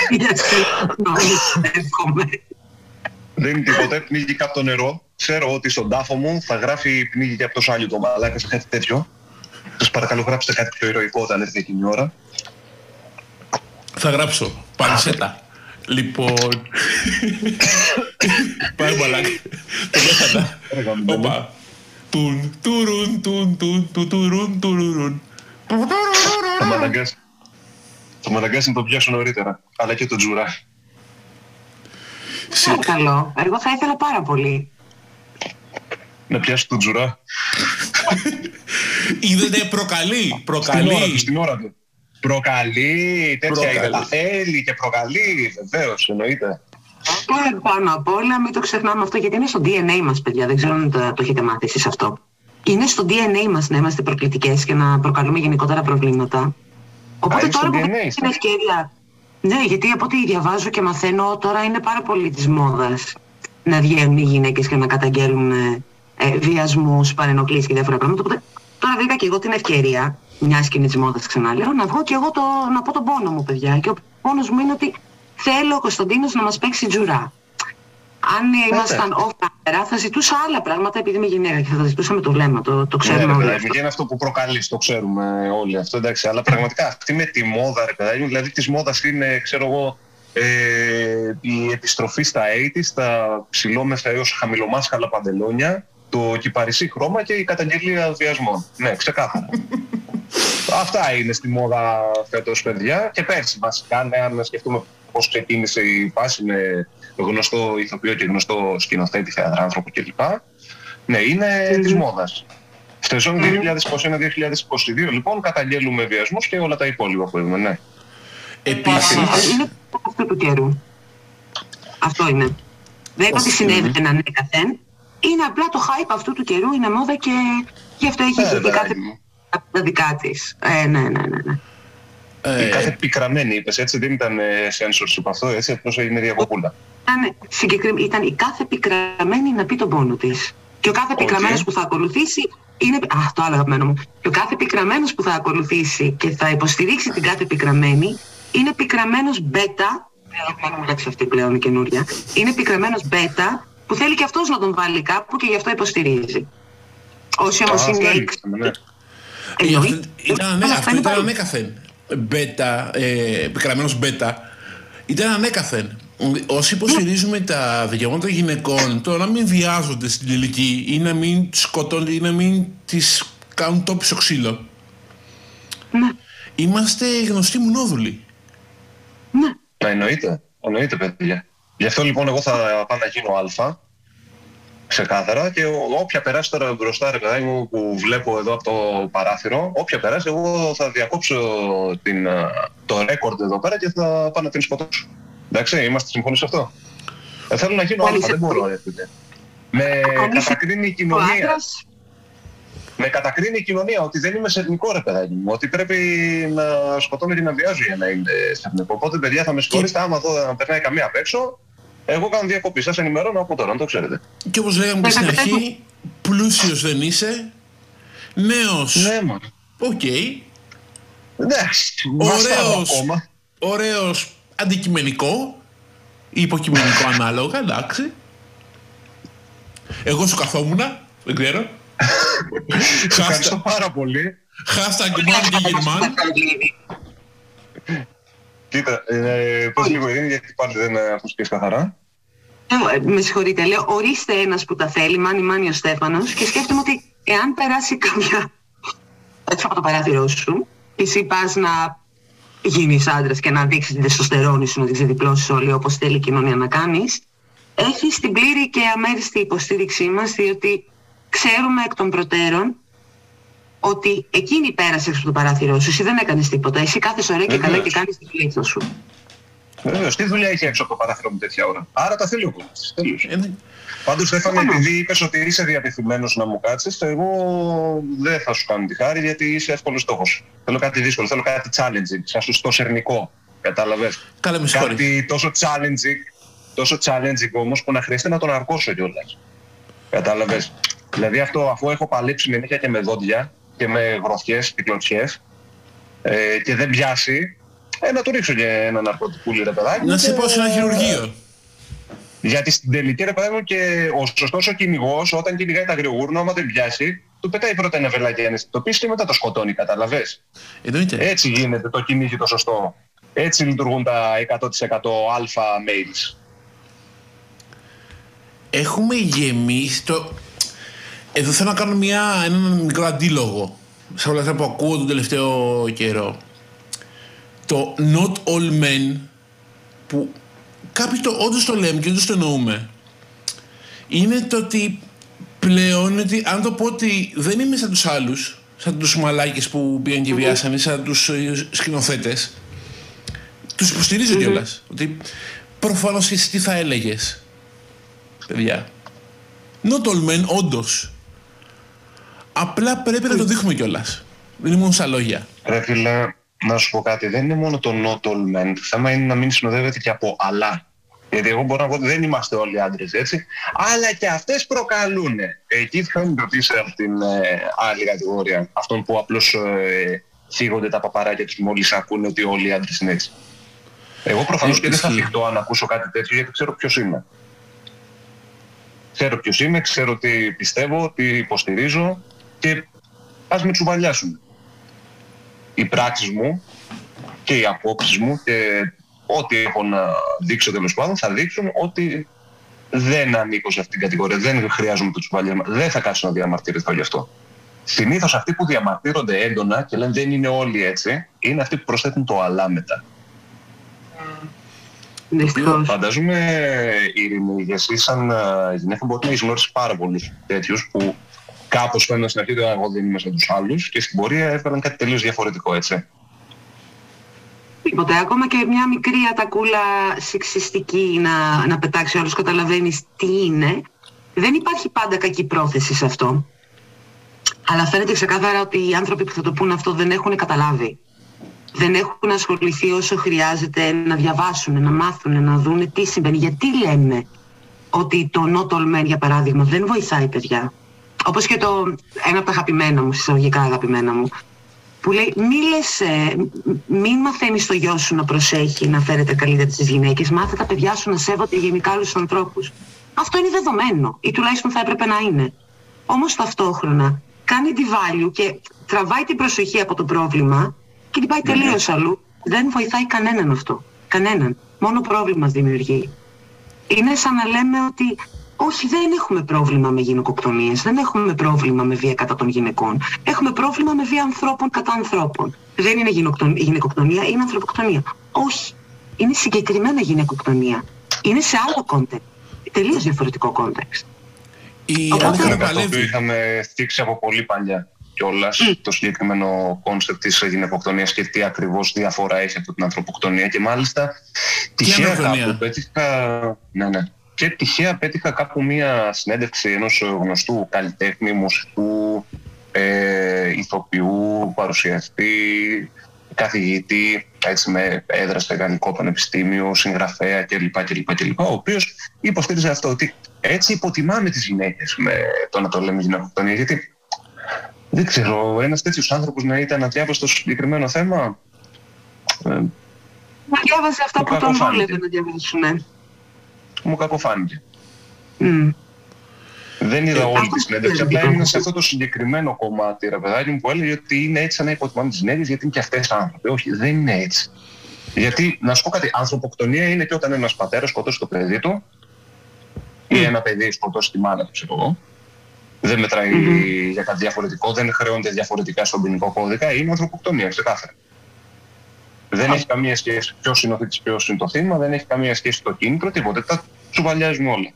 Για συγγνώμη, εύχομαι. Δεν είναι τίποτε, πνίγει κάπου το νερό. Ξέρω ότι στον τάφο μου θα γράφει πνίγει και από το σάλιο το μαλάκας σε κάτι τέτοιο. Σας παρακαλώ γράψτε κάτι πιο ηρωικό όταν έρθει εκείνη η ώρα. Θα γράψω. Πανσέτα. λοιπόν. Πάει μαλάκας. Το πέθανα. Ρε γαμμένο. Όπα. Τουν, τουρουν, τουν, τουν, του, τουρουν, τουρουρουν. Θα με αναγκάσει. Θα με αναγκάσει να το πιάσω νωρίτερα. Αλλά και το τζουρά. Σε- Παρακαλώ. Εγώ θα ήθελα πάρα πολύ. Να πιάσω το τζουρά. Είδατε προκαλεί. Στην ώρα του, Προκαλεί. στην ώρα του. Προκαλεί, τέτοια Προκαλεί. είδα. Τα θέλει και προκαλεί, βεβαίως, εννοείται. Και πάνω απ' όλα μην το ξεχνάμε αυτό γιατί είναι στο DNA μας παιδιά. Δεν ξέρω αν το, το έχετε μάθει εσείς αυτό. είναι στο DNA μας να είμαστε προκλητικές και να προκαλούμε γενικότερα προβλήματα. Οπότε είναι τώρα στο που DNA δεν σας. την ευκαιρία. Ναι, γιατί από ό,τι διαβάζω και μαθαίνω, τώρα είναι πάρα πολύ της μόδας να βγαίνουν οι γυναίκες και να καταγγέλουν ε, ε, βιασμούς, παρενοχλήσεις και διάφορα πράγματα. Οπότε τώρα βρήκα και εγώ την ευκαιρία, μιας και είναι της μόδας ξαναλέω, να βγω και εγώ το, να πω τον πόνο μου, παιδιά. Και ο πόνος μου είναι ότι θέλω ο Κωνσταντίνος να μας παίξει τζουρά. Αν ε, ήμασταν off camera, θα ζητούσα άλλα πράγματα επειδή είμαι γυναίκα και θα τα ζητούσα με το βλέμμα, το, το Ναι, ξέρουμε ρε όλοι παιδάκι αυτό. μου, και είναι αυτό που προκαλείς, το ξέρουμε όλοι αυτό, εντάξει. Αλλά πραγματικά αυτή με τη μόδα, ρε παιδάκι μου, δηλαδή της μόδας είναι, ξέρω εγώ, ε, η επιστροφή στα 80's, τα ψηλόμεσα έως χαμηλομάσκαλα παντελόνια, το κυπαρισί χρώμα και η καταγγελία βιασμών. Ναι, ξεκάθαρα. <laughs> Αυτά είναι στη μόδα φέτος, παιδιά. Και πέρσι βασικά, ναι, αν σκεφτούμε πώς ξεκίνησε η φάση με γνωστό ηθοποιό και γνωστό σκηνοθέτη, θεατράνθρωπο κλπ. Ναι, είναι Μμμ. της μόδας. Στη σεζόν 2021-2022 λοιπόν καταγγέλουμε βιασμούς και όλα τα υπόλοιπα που έχουμε, ναι. Επίσης, Είναι αυτού του καιρού. Αυτό είναι. Δεν είπα ότι Όχι, συνέβαινε ανέκαθεν. Είναι απλά το hype αυτού του καιρού, είναι μόδα και γι' αυτό έχει Ε, βγει και παιδάκι κάθε μου. από τα δικά της. Ε, ναι, ναι, ναι. ναι. ε, Η κάθε πικραμένη είπες, έτσι, δεν ήταν ε, censorship αυτό, έτσι, απλώς είναι διακοπούλα. Ήταν, συγκεκριμέ- ήταν η κάθε πικραμένη να πει τον πόνο της. Και ο κάθε Οκ. πικραμένος που θα ακολουθήσει είναι. Α, το άλλο αγαπημένο μου. Και ο κάθε πικραμένος που θα ακολουθήσει και θα υποστηρίξει την κάθε πικραμένη είναι πικραμένος beta. Αγαπημένο μου λέξη αυτή πλέον η καινούρια. Είναι πικραμένος μπέτα που θέλει και αυτός να τον βάλει κάπου και γι' αυτό υποστηρίζει. Όσοι όμως Α, είναι αυτό έξω. είναι, ναι. ε, εννοεί- αυτό ήταν, ανέ- Αλλά αυτό είναι ήταν πάρα- ανέκαθεν. Μπέτα, ε, επικραμμένος μπέτα, ήταν ανέκαθεν. Όσοι υποστηρίζουμε τα δικαιώματα των γυναικών, το να μην βιάζονται στην ηλικία ή να μην τις σκοτώνται ή να μην τις κάνουν τόπι στο ξύλο. Ναι, Είμαστε γνωστοί μουνόδουλοι. ναι. Να εννοείται, εννοείται παιδιά. Γι' αυτό λοιπόν εγώ θα πάω να γίνω α, ξεκάθαρα και ό- όποια περάσει τώρα μπροστά ρε παιδάκι μου που βλέπω εδώ από το παράθυρο, όποια περάσει εγώ θα διακόψω την, α, το ρέκορντ εδώ πέρα και θα πάω να την σκοτώσω. Εντάξει, είμαστε συμφωνοί σε αυτό; Ε, θέλω να γίνω α, Πολύ δεν συμφωνή. μπορώ ρε φίλε. Με Ακόμη κατακρίνει η Ο κοινωνία. άντρας Με κατακρίνει η κοινωνία ότι δεν είμαι σερνικό ρε παιδάκι μου. Ότι πρέπει να σκοτώνω και να βιάζω για να είμαι σερνικό. Οπότε παιδιά θα με συγχωρήσετε άμα δω να περνάει καμία απ' έξω. Εγώ κάνω διακοπή. Σας ενημερώνω από τώρα, να το ξέρετε. Και όπως λέγαμε και στην Ναι, αρχή, πλούσιος δεν είσαι, νέος, μα. οκ, Εντάξει, βαστάω ωραίος, ακόμα. ωραίος αντικειμενικό ή υποκειμενικό <laughs> ανάλογα, εντάξει. Εγώ σου καθόμουνα, δεν ξέρω. Ευχαριστώ Hashtag- πάρα πολύ. Hashtag man και γερμάν. Κοίτα, ε, πες λίγο Ειρήνη, γιατί πάλι δεν ακούστηκες καθαρά. Ε, ε, με συγχωρείτε, λέω, ορίστε ένας που τα θέλει, μάνι μάνι ο Στέφανος και σκέφτομαι ότι εάν περάσει κάποια έτσι από το παράθυρό σου και εσύ πας να γίνεις άντρας και να δείξεις την τεστοστερόνη σου, να την ξεδιπλώσεις όλοι όπως θέλει η κοινωνία να κάνεις, έχεις την πλήρη και αμέριστη υποστήριξή μας διότι ξέρουμε εκ των προτέρων ότι εκείνη πέρασε έξω από το παράθυρό σου, εσύ δεν έκανες τίποτα, εσύ κάθεσαι ωραία και καλά Βεβαίως. και κάνεις την πλήθο σου. Βεβαίως, τι δουλειά έχει έξω από το παράθυρο μου τέτοια ώρα. Άρα τα θέλει ο πολίτης. Τέλος. Ε, δεν- Πάντως Στέφανε, Προφανώς. επειδή είπες ότι είσαι διατεθειμένος να μου κάτσεις, εγώ δεν θα σου κάνω τη χάρη γιατί είσαι εύκολος στόχος. Θέλω κάτι δύσκολο, θέλω κάτι challenging, σαν σου στο σερνικό. Κατάλαβες; Καλά με συγχωρείς. Κάτι τόσο challenging, τόσο challenging όμως που να χρειάζεται να τον αρκώσω κιόλας. Κατάλαβες; Δηλαδή αυτό αφού έχω παλέψει με νύχια και με δόντια και με γροθιές και κλωτσιές ε, και δεν πιάσει, ε, να του ρίξω και ένα ναρκωτικούλι ρε παιδάκι. Να σε και- πάω σε ένα χειρουργείο. γιατί στην τελική ρε παιδάκι μου και ο σωστός ο κυνηγός όταν κυνηγάει τα αγριογούρνα, άμα δεν πιάσει, του πετάει πρώτα ένα βελάκι να αισθητοποιήσει και μετά το σκοτώνει, καταλαβες. Εννοείται. Έτσι γίνεται το κυνήγι το σωστό. Έτσι λειτουργούν τα 100% αλφα mails. Έχουμε γεμίσει το... Εδώ θέλω να κάνω μια, έναν μικρό αντίλογο σε όλα αυτά που ακούω τον τελευταίο καιρό. Το not all men που κάποιοι το, όντως το λέμε και όντως το εννοούμε είναι το ότι πλέον ότι αν το πω ότι δεν είμαι σαν τους άλλους σαν τους μαλάκες που πήγαν και βιάσανε σαν τους ε, σκηνοθέτες τους υποστηρίζω κιόλας ότι προφανώς εσύ τι θα έλεγες παιδιά. Not all men όντως. Απλά πρέπει να το δείχνουμε κιόλας. Δεν είναι μόνο στα λόγια. Ρε φίλε, να σου πω κάτι. Δεν είναι μόνο το not all men. Το θέμα είναι να μην συνοδεύεται και από αλλά. Γιατί εγώ μπορώ να πω ότι δεν είμαστε όλοι άντρες, έτσι. Αλλά και αυτές προκαλούν. Εκεί θα μην ρωτήσει από την ε, άλλη κατηγορία. Αυτών που απλώς ε, φύγονται τα παπαράκια τους μόλις ακούνε ότι όλοι οι άντρες είναι έτσι. Εγώ προφανώς και δεν θα θυχτώ αν ακούσω κάτι τέτοιο γιατί ξέρω ποιος είμαι. Ξέρω ποιος είμαι, ξέρω τι πιστεύω, τι υποστηρίζω και ας με τσουβαλιάσουν. Οι πράξεις μου και οι απόψεις μου και ό,τι έχω να δείξω τέλος πάντων θα δείξουν ότι δεν ανήκω σε αυτήν την κατηγορία. Δεν χρειάζομαι το τσουβαλιάσμα. Δεν θα κάτσω να διαμαρτυρηθώ γι' αυτό. Συνήθως αυτοί που διαμαρτύρονται έντονα και λένε δεν είναι όλοι έτσι, είναι αυτοί που προσθέτουν το αλλά μετά. Δυστυχώς. Φαντάζομαι, Ειρήνη, για εσύ σαν ε, γυναίκα μπορεί να έχεις γνωρίσει πάρα πολλούς τέτοιους που κάπως φαίνονται στην αρχή ότι εγώ δεν είμαι σαν τους άλλους και στην πορεία έφεραν κάτι τελείως διαφορετικό, έτσι. Τίποτε. Ακόμα και μια μικρή ατακούλα σεξιστική να, να πετάξει όλους καταλαβαίνεις τι είναι. Δεν υπάρχει πάντα κακή πρόθεση σε αυτό. Αλλά φαίνεται ξεκάθαρα ότι οι άνθρωποι που θα το πούνε αυτό δεν έχουν καταλάβει. Δεν έχουν ασχοληθεί όσο χρειάζεται να διαβάσουν, να μάθουν, να δούνε τι συμβαίνει. Γιατί λένε ότι το not all men, για παράδειγμα, δεν βοηθάει παιδιά. Όπως και το ένα από τα αγαπημένα μου, συσταγωγικά αγαπημένα μου, που λέει μη λες, ε, μην μαθαίνεις το γιο σου να προσέχει, να φέρεται καλύτερα στις γυναίκες, μάθε τα παιδιά σου να σέβονται γενικά άλλους ανθρώπους. Αυτό είναι δεδομένο ή τουλάχιστον θα έπρεπε να είναι. Όμως ταυτόχρονα κάνει τη value και τραβάει την προσοχή από το πρόβλημα και την πάει Ναι, ναι. τελείως αλλού. Δεν βοηθάει κανέναν αυτό. Κανέναν. Μόνο πρόβλημα δημιουργεί. Είναι σαν να λέμε ότι όχι δεν έχουμε πρόβλημα με γυναικοκτονίες, δεν έχουμε πρόβλημα με βία κατά των γυναικών. Έχουμε πρόβλημα με βία ανθρώπων κατά ανθρώπων. Δεν είναι γυναικοκτον- γυναικοκτονία, είναι ανθρωποκτονία. Όχι. Είναι συγκεκριμένα γυναικοκτονία. Είναι σε άλλο context. Τελείως διαφορετικό context. Η Οπότε- Αλέξανδρα Είναι κάτι το οποίο παλεύει. είχαμε θίξει από πολύ παλιά κιόλας το συγκεκριμένο concept της γυναικοκτονίας και τι ακριβώς διαφορά έχει από την ανθρωποκτονία. Και μάλιστα τυχαία ανθρωποκτονία; κάπου πέτυχα. Ναι, ναι. Και τυχαία πέτυχα κάπου μία συνέντευξη ενός γνωστού καλλιτέχνη, μουσικού, ε, ηθοποιού, παρουσιαστή, καθηγητή, έτσι με έδρα στο Γαλλικό Πανεπιστήμιο, συγγραφέα κλπ. κλπ, κλπ ο οποίος υποστήριζε αυτό ότι έτσι υποτιμάμε τις γυναίκες με το να το λέμε γυναικοκτονία. Γιατί δεν ξέρω, ένας τέτοιος άνθρωπος να ήταν αδιάβαστος στο συγκεκριμένο θέμα. Ε, Να διάβαζε αυτά Μου που τον κακοφάνηκε. βόλευε να διαβάσουν. Ναι. μου κακοφάνηκε. Μμ. Δεν είδα Ε, όλη αυτό τη συνέντευξη. είναι Απλά το είναι σε αυτό το συγκεκριμένο κομμάτι, ρε παιδάκι μου, που έλεγε ότι είναι έτσι σαν να υποτιμάμε τις γυναίκε γιατί είναι και αυτές άνθρωποι. Όχι, δεν είναι έτσι. Γιατί, να σου πω κάτι, ανθρωποκτονία είναι και όταν ένας πατέρας σκοτώσει το παιδί του ή ένα παιδί σκοτώσει τη μάνα του, ξέρω εγώ. Δεν μετράει Μμμ. για κάτι διαφορετικό, δεν χρεώνεται διαφορετικά στον ποινικό κώδικα, είναι ανθρωποκτονία, ξεκάθαρα. Δεν έχει καμία σχέση ποιος είναι ο θήτης, ποιος είναι το θύμα, δεν έχει καμία σχέση το κίνητρο, τίποτε. Τα τσουβαλιάζουμε όλα.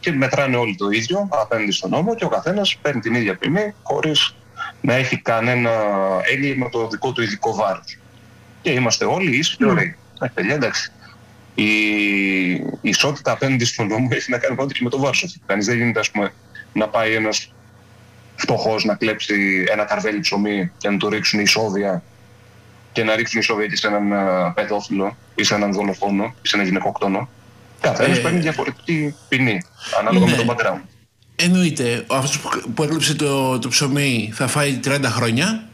Και μετράνε όλοι το ίδιο απέναντι στον νόμο και ο καθένας παίρνει την ίδια ποινή χωρίς να έχει κανένα έγκλημα το δικό του ειδικό βάρος. Και είμαστε όλοι ίσοι και Μμ. ωραίοι. Ε, παιδιά, εντάξει. Η η ισότητα απέναντι στον νόμο έχει να κάνει πάντα και με το βάρος. Κανείς δεν γίνεται, ας πούμε, να πάει ένας φτωχός να κλέψει ένα καρβέλι ψωμί και να του ρίξουν ισόβια και να ρίξουν ισόβια και σε έναν α, παιδόφιλο ή σε έναν δολοφόνο ή σε ένα γυναικόκτονο. Καθένα Ε, παίρνει διαφορετική ποινή ανάλογα ναι. με τον πατέρα μου. Εννοείται, ο αυτός που, που έκλειψε το, το ψωμί θα φάει 30 χρόνια,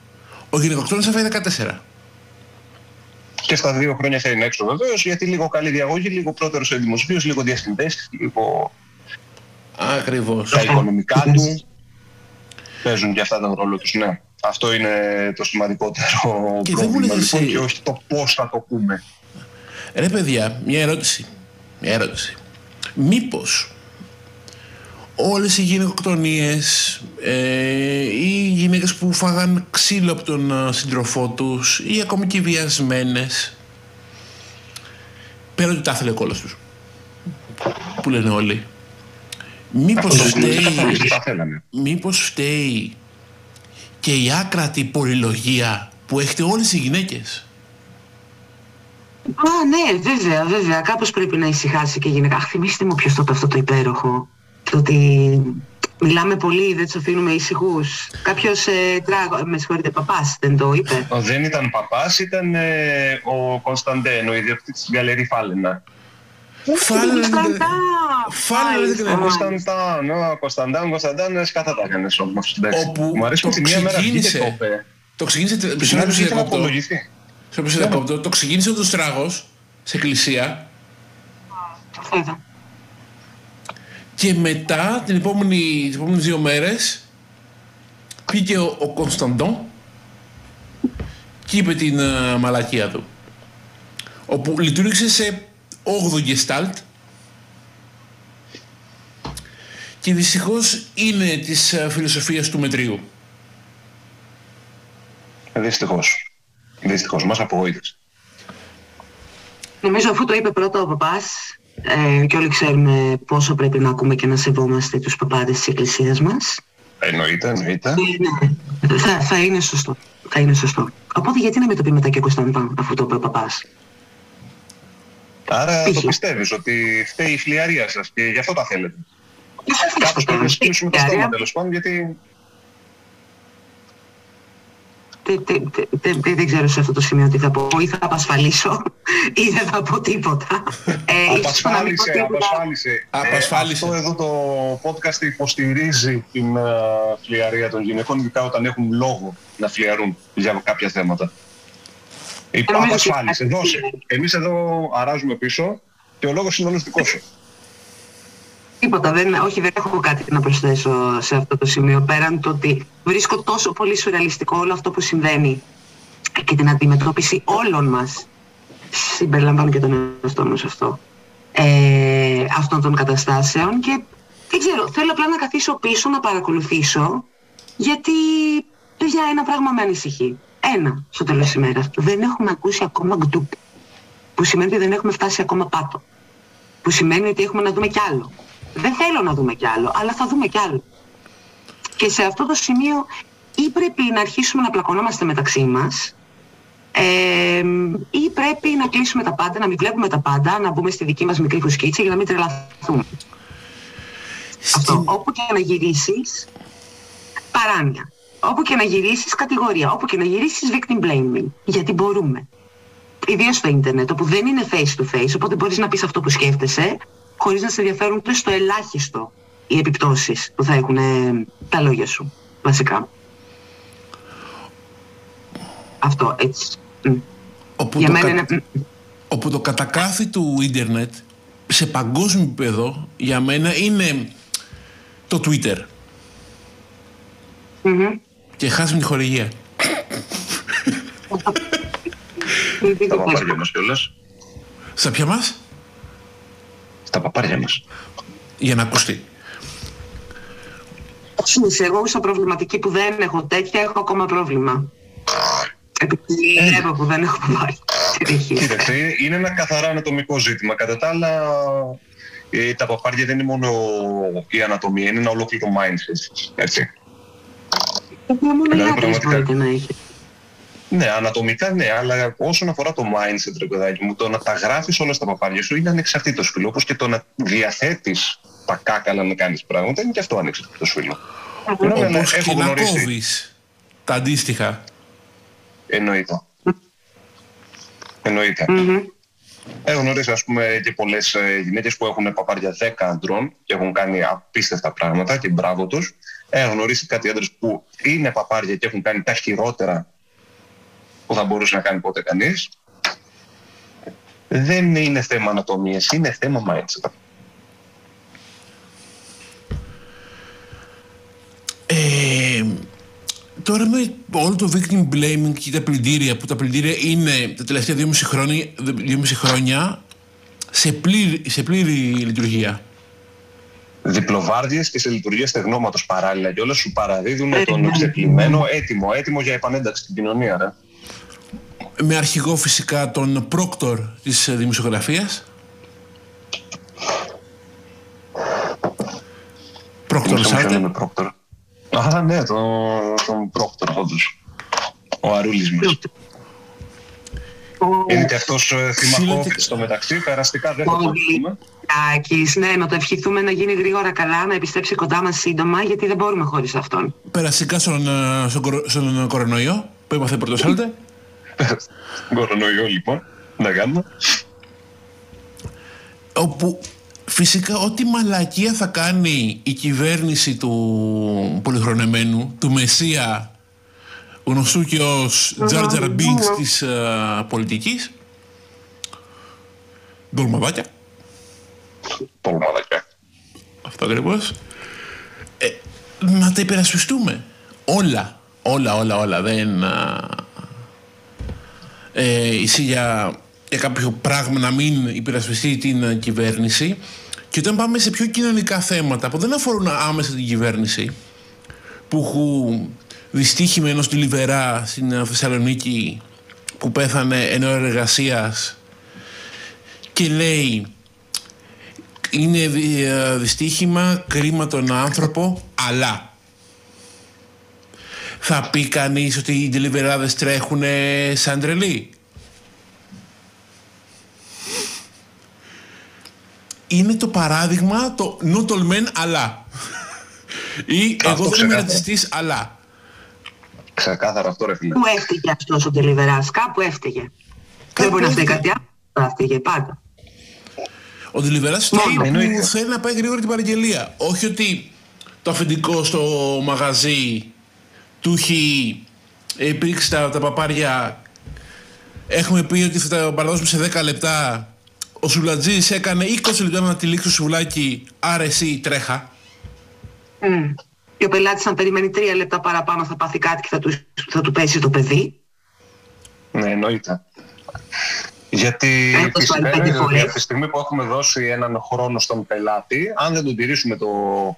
ο γυναικοκτόνος θα φάει 14. Και στα δύο χρόνια θα είναι έξω βεβαίως, γιατί λίγο καλή διαγωγή, λίγο πρώτερος σε δημοσίου, λίγο διασυνδέσει, λίγο Ακριβώς. τα οικονομικά του. Παίζουν και αυτά τον ρόλο τους, ναι. Αυτό είναι το σημαντικότερο Και δεν μου πρόβλημα λες λοιπόν, εσύ- και όχι το πώς θα το πούμε. Ρε παιδιά, μια ερώτηση. Μια ερώτηση. Μήπως όλες οι γυναικοκτονίες ε, ή οι γυναίκες που φάγαν ξύλο από τον ε, σύντροφό τους ή ακόμη και οι βιασμένες πέρα ότι τα ήθελε ο κόλλος τους που λένε όλοι μήπως Αυτό το φταίει, καθόλου, τα θέλαμε. μήπως φταίει και η άκρατη πολυλογία που έχετε όλες οι γυναίκες Α, ναι, βέβαια, βέβαια. Κάπως πρέπει να ησυχάσει και η γυναίκα. Αχ, θυμίστε μου ποιος το είπε αυτό το υπέροχο. Το ότι Μιλάμε πολύ, δεν του αφήνουμε ήσυχους. Κάποιος ε, τράγο, με συγχωρείτε, παπάς δεν το είπε. Ο, δεν ήταν παπάς, ήταν ε, ο Κωνσταντέν, ο ιδιοκτήτη της γκαλερί Φάλαινα. Φάλαινα. Φάλαινα. Ο Κωνσταντάν, ο Κωνσταντάν, Κωνσταντάν, σκατά τα έκανε όμως. Όπου Μου αρέσει που το τη μία μέρα βγήκε ξεκίνησε. το είπε. Το ξεκίνησε. Την Μισό άλλη λεπτό σε είχε να διακόπτω. απολογηθεί. Σε σε διακόπτω. Το ξεκίνησε το τράγο σε εκκλησία Αυτό είδα. και μετά την επόμενη, τις επόμενες δύο μέρες πήγε ο, ο Κωνσταντών και είπε την ε, μαλακία του. Όπου λειτουργήσε σε 8ο γεστάλτ και δυστυχώς είναι της ε, φιλοσοφίας του μετρίου. Δυστυχώς. Δυστυχώς, μας απογοήτευσε. Νομίζω αφού το είπε πρώτα ο παπάς ε, και όλοι ξέρουμε πόσο πρέπει να ακούμε και να σεβόμαστε τους παπάδες της εκκλησίας μας Εννοείται, εννοείται. Ναι, θα, θα είναι σωστό. Θα είναι σωστό. Οπότε γιατί να με το πει μετά και ο Κωνσταντάν αφού το είπε ο παπάς; Άρα το Π.χ. πιστεύεις ότι φταίει η φλιαρία σας και γι' αυτό τα θέλετε. Και θα θες Κάπως πρέπει να το κλείσουμε το Άρα, στόμα τέλος πάντων, γιατί τε- τε- τε- τε- τε- Δεν ξέρω σε αυτό το σημείο τι θα πω. Ή θα απασφαλίσω ή δεν θα πω τίποτα. Ε, <laughs> ίσως να μην πω απασφάλισε, τίποτα. απασφάλισε. Απασφάλισε. Ε, αυτό εδώ το podcast υποστηρίζει την uh, φλιαρία των γυναικών, ειδικά όταν έχουν λόγο να φλιαρούν για κάποια θέματα. Υπά, νομίζω απασφάλισε, ότι- δώσε. Εμείς εδώ αράζουμε πίσω και ο λόγος είναι όλος δικός σου. Τίποτα, δεν, όχι δεν έχω κάτι να προσθέσω σε αυτό το σημείο πέραν το ότι βρίσκω τόσο πολύ σουρεαλιστικό όλο αυτό που συμβαίνει και την αντιμετώπιση όλων μας. Συμπεριλαμβάνω και τον εαυτό μου σε αυτό. Ε, αυτών των καταστάσεων και δεν ξέρω, θέλω απλά να καθίσω πίσω να παρακολουθήσω γιατί παιδιά ένα πράγμα με ανησυχεί ένα στο τέλος της ημέρας δεν έχουμε ακούσει ακόμα γκντουπ που σημαίνει ότι δεν έχουμε φτάσει ακόμα πάτο που σημαίνει ότι έχουμε να δούμε κι άλλο. Δεν θέλω να δούμε κι άλλο, αλλά θα δούμε κι άλλο. Και σε αυτό το σημείο ή πρέπει να αρχίσουμε να πλακωνόμαστε μεταξύ μας ε, ή πρέπει να κλείσουμε τα πάντα, να μην βλέπουμε τα πάντα, να μπούμε στη δική μας μικρή φουσκίτσα για να μην τρελαθούμε. Αυτό. Όπου και να γυρίσεις, παράνοια. Όπου και να γυρίσεις, κατηγορία. Όπου και να γυρίσεις, victim blaming. Γιατί μπορούμε. Ιδίως στο ίντερνετ, όπου δεν είναι face to face, οπότε μπορείς να πεις αυτό που σκέφτεσαι, χωρίς να σε ενδιαφέρουν ούτε στο ελάχιστο οι επιπτώσεις που θα έχουν ε, τα λόγια σου, βασικά. Αυτό, έτσι. Μ. Όπου Για το, μένα κα- είναι... μ, όπου το κατακάθι του ίντερνετ σε παγκόσμιο επίπεδο για μένα είναι το Twitter μμμ. Και χάσουμε τη χορηγία. Τι- τι Στα το πες. παπάρια μας κιόλας. Στα ποια μας; Στα παπάρια μας. Για να ακουστεί. Ξέρεις, εγώ σαν προβληματική που δεν έχω τέτοια, έχω ακόμα πρόβλημα. Επειδή Ε. βλέπω που δεν έχω πάρει. Κοίταξε, είναι ένα καθαρά ανατομικό ζήτημα. Κατά τα άλλα, ε, τα παπάρια δεν είναι μόνο η ανατομία, είναι ένα ολόκληρο mindset. Έτσι. Το οποίο μόνο οι Δηλαδή, άντρες πραγματικά. μπορείτε να έχετε. Ναι, ανατομικά ναι, αλλά όσον αφορά το mindset, ρε παιδάκι μου, το να τα γράφεις όλα στα παπάρια σου είναι ανεξαρτήτως φίλο, όπως και το να διαθέτεις τα κάκαλα να κάνεις πράγματα είναι και αυτό ανεξαρτήτως φίλο. Ναι, ναι, ναι, Όπως έχω και να γνωρίσει. κόβεις τα αντίστοιχα. Εννοείται. Εννοείται. Μμμ. Έχω γνωρίσει ας πούμε και πολλές ε, γυναίκες που έχουν παπάρια 10 αντρών και έχουν κάνει απίστευτα πράγματα και μπράβο τους. Έχω γνωρίσει κάτι άντρες που είναι παπάρια και έχουν κάνει τα χειρότερα που θα μπορούσε να κάνει ποτέ κανείς. Δεν είναι θέμα ανατομίας, είναι θέμα mindset. Ε, τώρα με όλο το victim blaming και τα πλυντήρια που τα πλυντήρια είναι τα τελευταία 2,5 χρόνια, 2,5 χρόνια σε πλήρη, σε πλήρη λειτουργία. Διπλοβάρδιες και σε λειτουργία στεγνώματος παράλληλα και όλα σου παραδίδουν Ε, τον ναι. εξεπλημμένο έτοιμο, έτοιμο για επανένταξη στην κοινωνία. Ρε. Με αρχηγό φυσικά τον πρόκτορ της ε, δημοσιογραφίας. Πρόκτορ Μισό, μισό, Σάρτερ. λέμε πρόκτορ; Α, ναι, τον, τον πρόκτορ, όντως. Ο Αρούλης μας. Ο- Είναι και αυτός ε, Ξύλο θυμακόφιτς και- στο μεταξύ, περαστικά δεν θα το Πολύ. πούμε. Μητσοτάκης, ναι, να το ευχηθούμε να γίνει γρήγορα καλά, να επιστρέψει κοντά μας σύντομα, γιατί δεν μπορούμε χωρίς αυτόν. Περασικά στον, ε, στον, κορο- στον κορονοϊό που έπαθε πρώτος <laughs> άλλοτε. Κορονοϊό λοιπόν. Να κάνουμε. όπου φυσικά ό,τι μαλακία θα κάνει η κυβέρνηση του πολυχρονεμένου, του Μεσσία, γνωστού και ως Τζάρτζαρ Μπίνγκς της ε, πολιτικής, ντολμαδάκια, Πολμαδακιά. αυτό ακριβώς, ε, να τα υπερασπιστούμε. Όλα, όλα, όλα, όλα. Δεν α, ε, ισχύει για, για κάποιο πράγμα να μην υπερασπιστεί την α, κυβέρνηση. Και όταν πάμε σε πιο κοινωνικά θέματα που δεν αφορούν άμεσα την κυβέρνηση, που έχουν δυστύχημα ενός τηλιβερά στην α, Θεσσαλονίκη που πέθανε εν ώρα εργασίας και λέει είναι δυ- ε, δυστύχημα, κρίμα τον άνθρωπο, αλλά θα πει κανείς ότι οι ντελιβεράδες τρέχουν σαν τρελοί. Είναι το παράδειγμα το not all men αλλά. Ή εγώ δεν είμαι ξεκάθαρα. ρατσιστής αλλά. Ξεκάθαρα αυτό ρε φίλε. Πού έφταιγε αυτός ο Τελιβεράς, κάπου έφταιγε. Δεν μπορεί να φταίει κάτι άλλο, θα έφταιγε πάντα. Ο Ντελιβεράς φταίει Μόνο, που εννοείται. θέλει να πάει γρήγορα την παραγγελία. Όχι ότι το αφεντικό στο μαγαζί του έχει υπήρξει τα, τα παπάρια. Έχουμε πει ότι θα τα παραδώσουμε σε 10 λεπτά. Ο Σουλατζής έκανε 20 λεπτά να τυλίξει το σουβλάκι, άρα εσύ τρέχα. Μμ. Και ο πελάτης αν περιμένει τρία λεπτά παραπάνω θα πάθει κάτι και θα του, θα του πέσει το παιδί. Ναι, εννοείται. Γιατί Έχω φυσικά πάει πέντε είναι ότι φορές. από τη στιγμή που έχουμε δώσει έναν χρόνο στον πελάτη, αν δεν τον τηρήσουμε το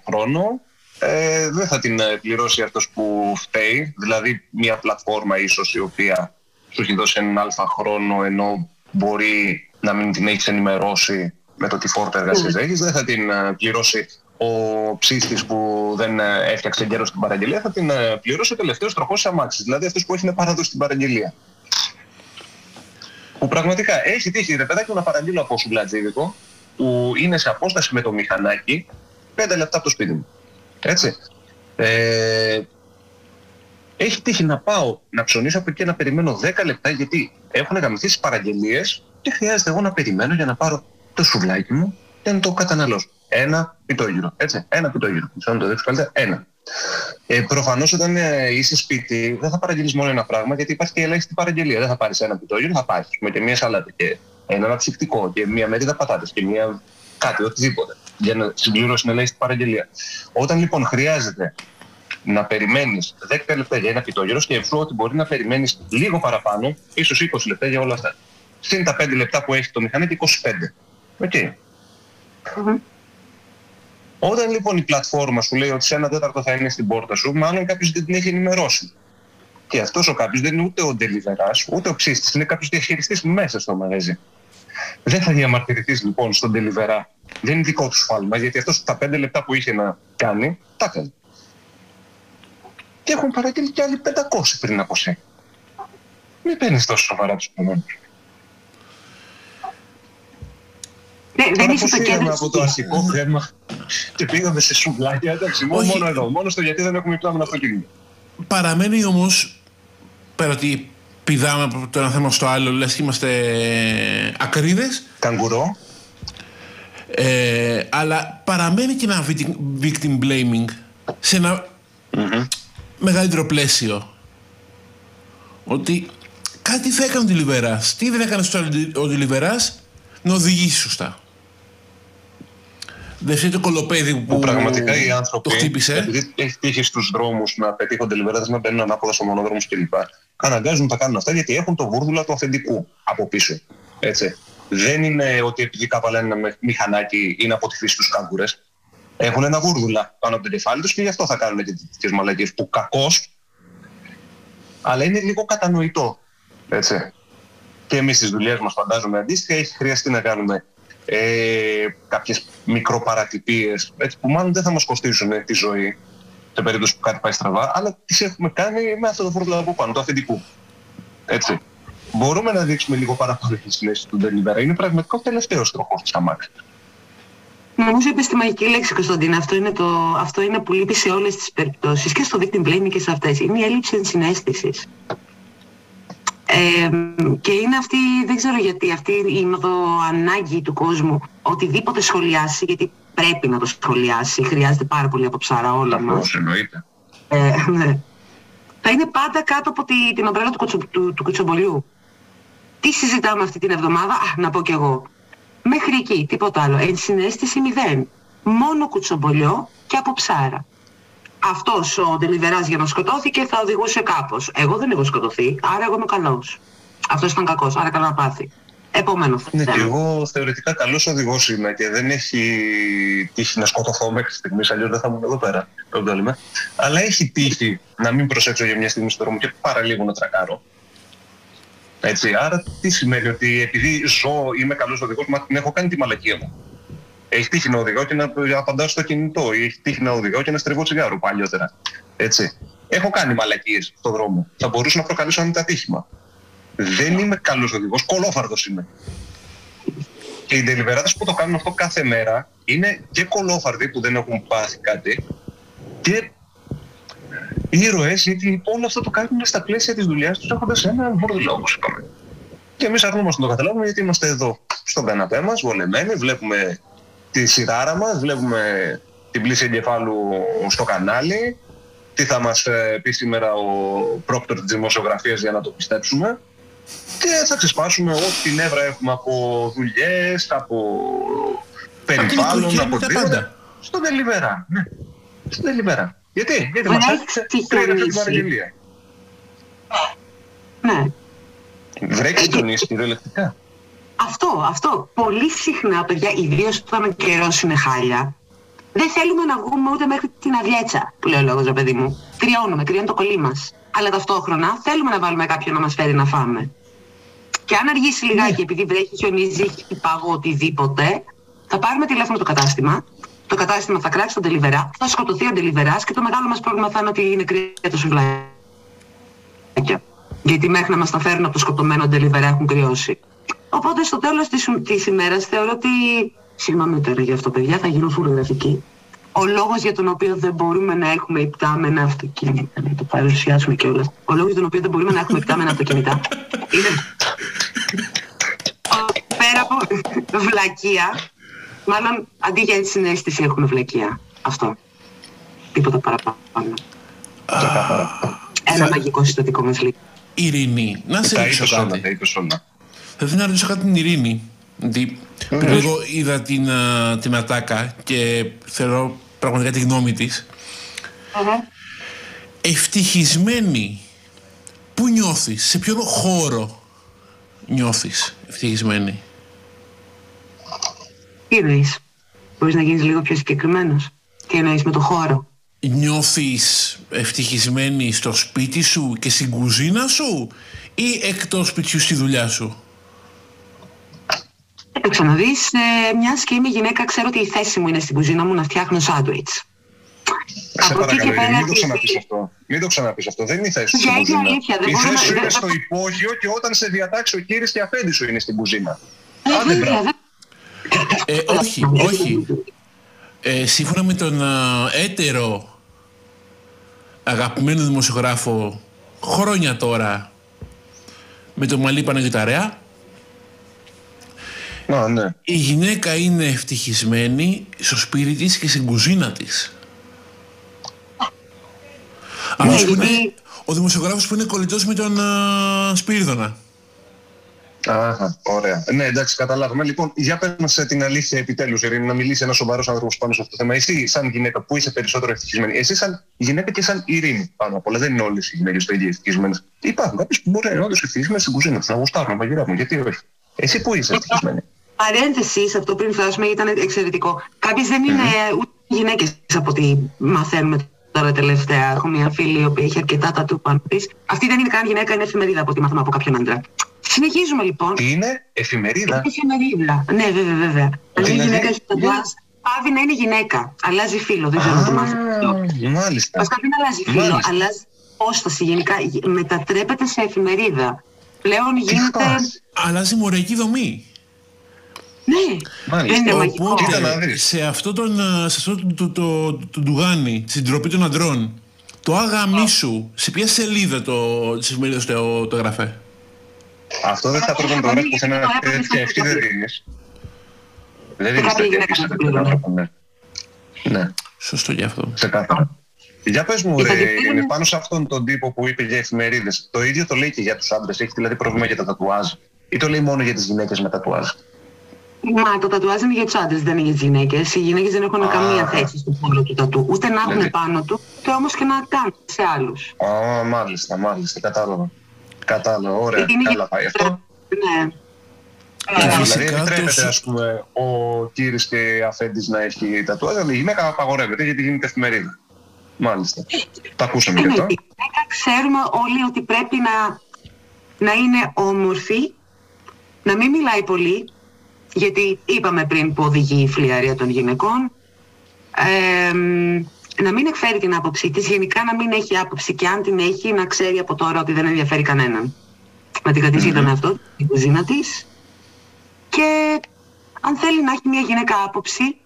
χρόνο, ε, δεν θα την ε, πληρώσει αυτός που φταίει. Δηλαδή μια πλατφόρμα ίσως η οποία σου έχει δώσει έναν αλφα χρόνο ενώ μπορεί να μην την έχεις ενημερώσει με το τι φόρτα εργασίας έχεις, δεν θα την ε, πληρώσει ο ψήστης που δεν ε, έφτιαξε γέρο στην παραγγελία, θα την ε, πληρώσει ο τελευταίος τροχός αμάξης, δηλαδή αυτός που έχει να παραδώσει την παραγγελία. Που πραγματικά έχει τύχει ρε παιδάκι να παραγγείλω από σουβλατζίδικο που είναι σε απόσταση με το μηχανάκι 5 λεπτά από το σπίτι μου. Έτσι. Ε, έχει τύχει να πάω να ψωνίσω από εκεί και να περιμένω 10 λεπτά γιατί έχουν γαμηθεί τις παραγγελίες και χρειάζεται εγώ να περιμένω για να πάρω το σουβλάκι μου και να το καταναλώσω. Ένα πιτόγυρο. Έτσι. Ένα πιτόγυρο. Μισό να το δείξω καλύτερα. Ένα. Ε, Προφανώς όταν ε, είσαι σπίτι δεν θα παραγγείλεις μόνο ένα πράγμα γιατί υπάρχει και η ελάχιστη παραγγελία. Δεν θα πάρεις ένα πιτόγυρο, θα πάρεις και μια σαλάτα και ένα αναψυκτικό και μια μερίδα πατάτες και μια κάτι, οτιδήποτε για να συμπληρώσεις την ελάχιστη παραγγελία. Όταν λοιπόν χρειάζεται να περιμένεις 10 λεπτά για ένα πιτόγυρο, σκέψου ότι μπορεί να περιμένεις λίγο παραπάνω, ίσως 20 λεπτά για όλα αυτά. Συν τα 5 λεπτά που έχει το μηχανάκι, 25. Οκ. Όταν λοιπόν η πλατφόρμα σου λέει ότι σε ένα τέταρτο θα είναι στην πόρτα σου, μάλλον κάποιος δεν την έχει ενημερώσει. Και αυτός ο κάποιος δεν είναι ούτε ο delivery, ούτε ο ψήστη, είναι κάποιος διαχειριστής μέσα στο μαγαζί. Δεν θα διαμαρτυρηθείς λοιπόν στον delivery. Δεν είναι δικό του σφάλμα, γιατί αυτός τα πέντε λεπτά που είχε να κάνει, τα έκανε. Και έχουν παραγγείλει και άλλοι 500 πριν από σένα. Μην παίρνεις τόσο σοβαρά τους επόμενου. Ναι, δεν Τώρα είσαι πώς το φύγαμε κέντρο από το αρχικό θέμα και πήγαμε σε σουβλάκια. Εντάξει, μόνο, Όχι. μόνο εδώ. Μόνο στο γιατί δεν έχουμε υπτάμενο αυτοκίνητο. Παραμένει όμως, πέρα ότι πηδάμε από το ένα θέμα στο άλλο, λες και είμαστε ακρίδες, Καγκουρό. ε, αλλά παραμένει και ένα victim- victim blaming σε ένα μεγαλύτερο πλαίσιο. Ότι κάτι θα έκανε ο Τιλιβεράς. Τι δεν έκανε στο ο Τιλιβεράς να οδηγήσει σωστά. Δεν φταίει το κολοπέδι που, Που πραγματικά οι άνθρωποι, το χτύπησε. επειδή έχεις τύχει στους δρόμους να πετύχονται λιβεράδες, να μπαίνουν ανάποδα στο μονοδρόμους κλπ. Αναγκάζουν να τα κάνουν αυτά γιατί έχουν το βούρδουλα του αφεντικού από πίσω. Έτσι. Δεν είναι ότι επειδή κάπαλα ένα με- μηχανάκι είναι από τη φύση τους κάγκουρες. Έχουν ένα βούρδουλα πάνω από το κεφάλι τους και γι' αυτό θα κάνουν και τέτοιες μαλακίες που κακώς, αλλά είναι λίγο κατανοητό. Έτσι. Και εμείς στις δουλειές μας φαντάζομαι αντίστοιχα έχει χρειαστεί να κάνουμε ε, κάποιες μικροπαρατυπίες έτσι, που μάλλον δεν θα μας κοστίσουν ε, τη ζωή σε περίπτωση που κάτι πάει στραβά, αλλά τις έχουμε κάνει με αυτό το φόρτουλα από πάνω, το αφεντικού. Έτσι. Μπορούμε να δείξουμε λίγο παραπάνω τη συνέση του Delivery. Είναι πραγματικά ο τελευταίος τροχός της αμάξης. Νομίζω είπες τη μαγική λέξη, Κωνσταντίνα. Αυτό είναι, το, αυτό είναι που λείπει σε όλες τις περιπτώσεις και στο victim blaming και σε αυτές. Είναι η έλλειψη ενσυναίσθησης. Ε, και είναι αυτή, δεν ξέρω γιατί, αυτή η ανάγκη του κόσμου οτιδήποτε σχολιάσει, γιατί πρέπει να το σχολιάσει, χρειάζεται πάρα πολύ από ψάρα όλα μας. εννοείται. Ε, ναι. Θα είναι πάντα κάτω από τη, την ομπρέλα του, κουτσο, του, του κουτσομπολιού. Τι συζητάμε αυτή την εβδομάδα, α, να πω κι εγώ. Μέχρι εκεί, τίποτα άλλο. Ενσυναίσθηση μηδέn. Μόνο κουτσομπολιό και από ψάρα. Αυτός ο Ντελιβεράς για να σκοτώθηκε θα οδηγούσε κάπως. Εγώ δεν έχω σκοτωθεί, άρα εγώ είμαι καλός. Αυτός ήταν κακός, άρα καλά να πάθει. Επομένω. Ναι, και εγώ θεωρητικά καλός οδηγός είμαι και δεν έχει τύχει να σκοτωθώ μέχρι στιγμής, αλλιώς δεν θα ήμουν εδώ πέρα. Αλλά έχει τύχει να μην προσέξω για μια στιγμή στο δρόμο και παραλίγο να τρακάρω. Έτσι, άρα τι σημαίνει ότι επειδή ζω, είμαι καλός οδηγός, μα την έχω κάνει τη μαλακία μου. Έχεις τύχει να οδηγώ και να απαντάω στο κινητό, ή έχεις τύχει να οδηγώ και να στριβώ τσιγάρο παλιότερα. Έτσι. Έχω κάνει μαλακίες στον δρόμο. Θα μπορούσα να προκαλέσω ένα ατύχημα. Δεν είμαι καλός οδηγός, κολόφαρδος είμαι. Και οι τελειβεράδε που το κάνουν αυτό κάθε μέρα είναι και κολόφαρδοι που δεν έχουν πάθει κάτι και ήρωες, γιατί όλο αυτό το κάνουν στα πλαίσια της δουλειάς τους έχοντας ένα μπορδιλό, όπω είπαμε. Και εμείς αρνούμαστε να το καταλάβουμε γιατί είμαστε εδώ στον καναπέ μας, βολεμένοι, βλέπουμε τη σειράρα μας, βλέπουμε την πλήση εγκεφάλου στο κανάλι, τι θα μας ε, πει σήμερα ο πρόκτορ της δημοσιογραφίας για να το πιστέψουμε και θα ξεσπάσουμε ό,τι νεύρα έχουμε από δουλειές, από περιβάλλον, από τίποτα. Στον Τελιβερά, ναι. Στον Τελιβερά. Γιατί, γιατί μας έστησε πριν την παραγγελία. Ναι. Βρέξει τον ίσκι, κυριολεκτικά. Αυτό, αυτό. Πολύ συχνά, παιδιά, ιδίως όταν καιρό είναι χάλια, δεν θέλουμε να βγούμε ούτε μέχρι την αδιέτσα, που λέει ο λόγος, παιδί μου. Κρυώνουμε, κρυώνει το κολλή μας. Αλλά ταυτόχρονα θέλουμε να βάλουμε κάποιον να μας φέρει να φάμε. Και αν αργήσει λιγάκι, ναι. επειδή βρέχει, χιονίζει, έχει παγό, οτιδήποτε, θα πάρουμε τηλέφωνο το κατάστημα. Το κατάστημα θα κράξει τον τελιβερά, θα σκοτωθεί ο τελιβεράς και το μεγάλο μας πρόβλημα θα είναι ότι είναι κρύα το σουβλάκι. Γιατί μέχρι να μας τα φέρουν από το σκοτωμένο τελιβερά έχουν κρυώσει. Οπότε στο τέλος της ημέρας θεωρώ ότι. Συγγνώμη τώρα για αυτό, παιδιά, θα γίνω φωτογραφική. Ο λόγος για τον οποίο δεν μπορούμε να έχουμε υπτάμενα αυτοκίνητα, να το παρουσιάσουμε κιόλας. Ο λόγος για τον οποίο δεν μπορούμε να έχουμε υπτάμενα αυτοκίνητα είναι. Πέρα από βλακεία, μάλλον αντί για τη συνέστηση έχουμε βλακεία. Αυτό. Τίποτα παραπάνω. Ένα μαγικό συστατικό μας λέει. Ειρήνη, να σε ρωτήσω κάτι. Θα ήθελα να ρωτήσω κάτι την Ειρήνη. Γιατί πριν λίγο είδα την, την ατάκα και θέλω πραγματικά τη γνώμη της. Ευτυχισμένη. Πού νιώθεις, σε ποιον χώρο νιώθεις ευτυχισμένη; Τι εννοείς, μπορείς να γίνεις λίγο πιο συγκεκριμένος; Τι εννοείς με το χώρο; Νιώθεις ευτυχισμένη στο σπίτι σου και στην κουζίνα σου ή εκτός σπιτιού στη δουλειά σου; Κοίταξε να δεις, ε, μιας και είμαι γυναίκα, ξέρω ότι η θέση μου είναι στην κουζίνα μου να φτιάχνω σάντουιτς. Σε παρακαλώ, μην το ξαναπείς αυτό. Μην το ξαναπείς αυτό. Δεν είναι η θέση σου στην κουζίνα. η θέση σου είναι στο υπόγειο και όταν σε διατάξει ο κύριος και αφέντη σου είναι στην κουζίνα. Ε, Άντε μπράβο. Ε, όχι, όχι. Ε, σύμφωνα με τον έτερο αγαπημένο δημοσιογράφο χρόνια τώρα με τον Μαλή Παναγιωταρέα ναι. η γυναίκα είναι ευτυχισμένη στο σπίτι της και στην κουζίνα της. Ναι, είναι ο δημοσιογράφος που είναι κολλητός με τον uh, Σπύριδωνα. Αχα, ωραία. Ναι, εντάξει, καταλάβαμε. Λοιπόν, για πες μας ε, την αλήθεια επιτέλους, Ειρήνη, να μιλήσει ένας σοβαρός άνθρωπος πάνω σε αυτό το θέμα. Εσύ, σαν γυναίκα, που είσαι περισσότερο ευτυχισμένη. Εσύ, σαν γυναίκα και σαν Ειρήνη πάνω απ' όλα. Δεν είναι όλες οι γυναίκες το ίδιο ευτυχισμένες. Υπάρχουν κάποιες που μπορεί να είναι όντω ευτυχισμένες στην κουζίνα τους, να γουστάρουν, να γυρεύουν. Γιατί όχι. Εσύ που είσαι ευτυχισμένη. Παρένθεση σε αυτό πριν φτάσουμε ήταν εξαιρετικό. Κάποιες δεν είναι mm-hmm. ούτε γυναίκες από ό,τι μαθαίνουμε τώρα τελευταία. Έχω μια φίλη η οποία έχει αρκετά τα του πάνω της. Αυτή δεν είναι καν γυναίκα, είναι εφημερίδα από ό,τι μάθαμε από κάποιον άντρα. Συνεχίζουμε λοιπόν. Τι είναι, εφημερίδα; Εφημερίδα. Ναι, βέβαια, βέβαια. Αν είναι γυναίκα έχει το πάβει να είναι γυναίκα. Αλλάζει φίλο, δεν ξέρω να το μάθει. Μάλιστα. Βασικά δεν αλλάζει φίλο, αλλάζει απόσταση γενικά. Μετατρέπεται σε εφημερίδα. Πλέον γίνεται. Αλλάζει μοριακή δομή. Ναι, Μάλιστα. δεν είναι μαγικό. Οπότε, Κοίτα να δεις. σε αυτό τον, α, σε αυτό το, το, το, το, ντουγάνι, στην τροπή των αντρών, το άγαμί σου, σε ποια σελίδα το, της εφημερίδας το, το γραφέ. Αυτό δεν θα πρέπει να το γράφει πουθενά τέτοια ευθύ δεν δίνεις. Δεν δίνεις κάποια τέτοια γυναίκα ευθύ σε θα τέτοιον πληρώνει. άνθρωπο, ναι. Ναι, Σωστό γι' αυτό. ξεκάθαρα. Για πες μου, Και θα ρε, την είναι πούνε- πάνω σε αυτόν τον τύπο που είπε για εφημερίδες. Το ίδιο το λέει και για τους άντρες. Έχει δηλαδή πρόβλημα για τα τατουάζ. Ή το λέει μόνο για τις γυναίκες με τατουάζ. Μα το τατουάζ είναι για τους άντρες, δεν είναι για τις γυναίκες. Οι γυναίκες δεν έχουν Α. καμία θέση στον χώρο του τατού. Ούτε να έχουν Δηλαδή- πάνω του, ούτε όμως και να κάνουν σε άλλους. Α, μάλιστα, μάλιστα, κατάλαβα. Κατάλαβα, ωραία, καλά πάει αυτό. Ναι. Και Ε, Δηλαδή φυσικά επιτρέπεται το- ας πούμε ο Κύρις και Αφέντης να έχει τατουάζ, αλλά η γυναίκα απαγορεύεται γιατί γίνεται εφημερίδα. Μάλιστα. Το ακούσαμε και Είναι αυτό. η γυναίκα ξέρουμε όλοι ότι πρέπει να, να είναι όμορφη, να μην μιλάει πολύ, γιατί είπαμε πριν που οδηγεί η φλιαρία των γυναικών, ε, να μην εκφέρει την άποψή της, γενικά να μην έχει άποψη και αν την έχει να ξέρει από τώρα ότι δεν ενδιαφέρει κανέναν. Να την κρατήσει για τον εαυτό, της, την κουζίνα της και αν θέλει να έχει μια γυναίκα άποψη,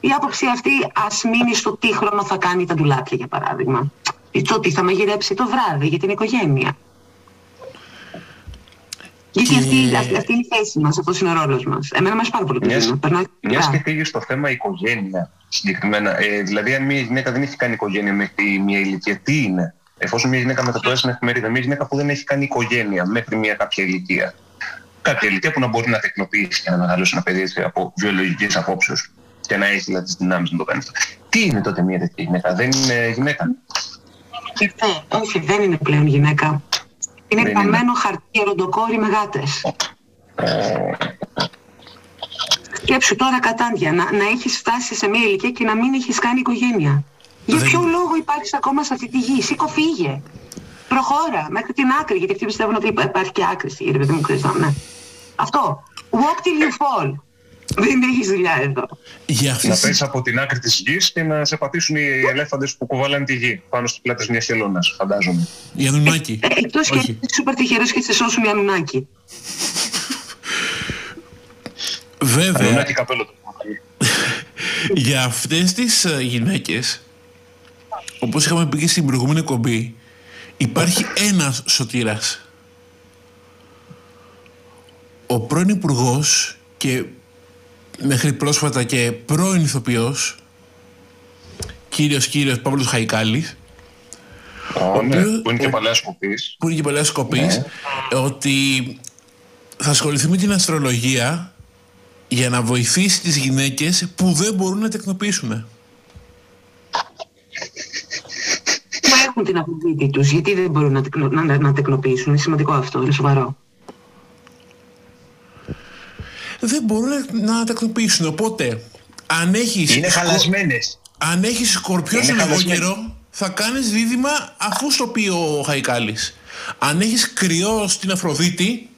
η άποψη αυτή ας μείνει στο τι χρώμα θα κάνει τα ντουλάπια για παράδειγμα. Ή το τι θα μαγειρέψει το βράδυ για την οικογένεια. Γιατί Και- αυτή, αυτή, αυτή είναι η θέση μας, αυτός είναι ο ρόλος μας. Εμένα μου αρέσει πάρα πολύ το Μιας- ζήμα. Περνάω Μιας καλά. και φύγει στο θέμα οικογένεια συγκεκριμένα. Ε, δηλαδή, αν μια γυναίκα δεν έχει κάνει οικογένεια μέχρι μια ηλικία, τι είναι; Εφόσον μια γυναίκα μετατοάζει στην εφημερίδα, μια γυναίκα που δεν έχει κάνει οικογένεια μέχρι μια κάποια ηλικία. Κάποια ηλικία που να μπορεί να τεκνοποιήσει και να μεγαλώσει ένα παιδί έτσι, από βιολογικής απόψεως και να έχει δηλαδή, τις δυνάμεις να το κάνεις αυτό. Τι είναι τότε μια τέτοια γυναίκα, δεν είναι γυναίκα; Λοιπόν, όχι, δεν είναι πλέον γυναίκα. Είναι Δεν είναι. καμμένο χαρτί ροντοκόρι με γάτες. Σκέψου τώρα κατάντια, να, να έχεις φτάσει σε μια ηλικία και να μην έχεις κάνει οικογένεια. Για Δεν- ποιο λόγο υπάρχεις ακόμα σε αυτή τη γη, σήκω φύγε. Προχώρα μέχρι την άκρη, γιατί αυτοί πιστεύουν ότι υπάρχει και άκρη στη γη, ρε παιδί μου, ξέρεις, ναι. Αυτό. Walk till you fall. Δεν έχεις δουλειά εδώ. Για Να αυτές πέσει από την άκρη της γης και να σε πατήσουν οι ελέφαντες που κουβαλάνε τη γη πάνω στις πλάτες μιας χελώνας, φαντάζομαι. Για Ανουνάκη. Ε, εκτός και Όχι. είσαι σούπερ τυχερός και σε σώσουν οι Ανουνάκοι. Βέβαια, Ανουνάκι καπέλο του. <laughs> για αυτές τις ε, γυναίκες, όπως είχαμε πει και στην προηγούμενη κομπή, υπάρχει ένας σωτήρας. Ο πρώην υπουργός και μέχρι πρόσφατα και πρώην ηθοποιός, κύριος κύριος Παύλος Χαϊκάλης, Ω, ναι, οποίος- που είναι και ο- παλιά σκοπής. που είναι και παλαιάς σκοπής, ότι θα ασχοληθεί με την αστρολογία για να βοηθήσει τις γυναίκες που δεν μπορούν να τεκνοποιήσουν. Μα έχουν την αποβλήτη τους, γιατί δεν μπορούν να, τεκνο, να, να, να τεκνοποιήσουν. Είναι σημαντικό αυτό, είναι σοβαρό. Δεν μπορούν να- να τεκνοποιήσουν. Οπότε, αν έχεις, Είναι σκο- χαλασμένες. αν έχεις σκορπιό Είναι στον χαλασμένοι. καιρό, θα κάνεις δίδυμα αφού στο πει ο Χαϊκάλης. Αν έχεις κρυό στην Αφροδίτη,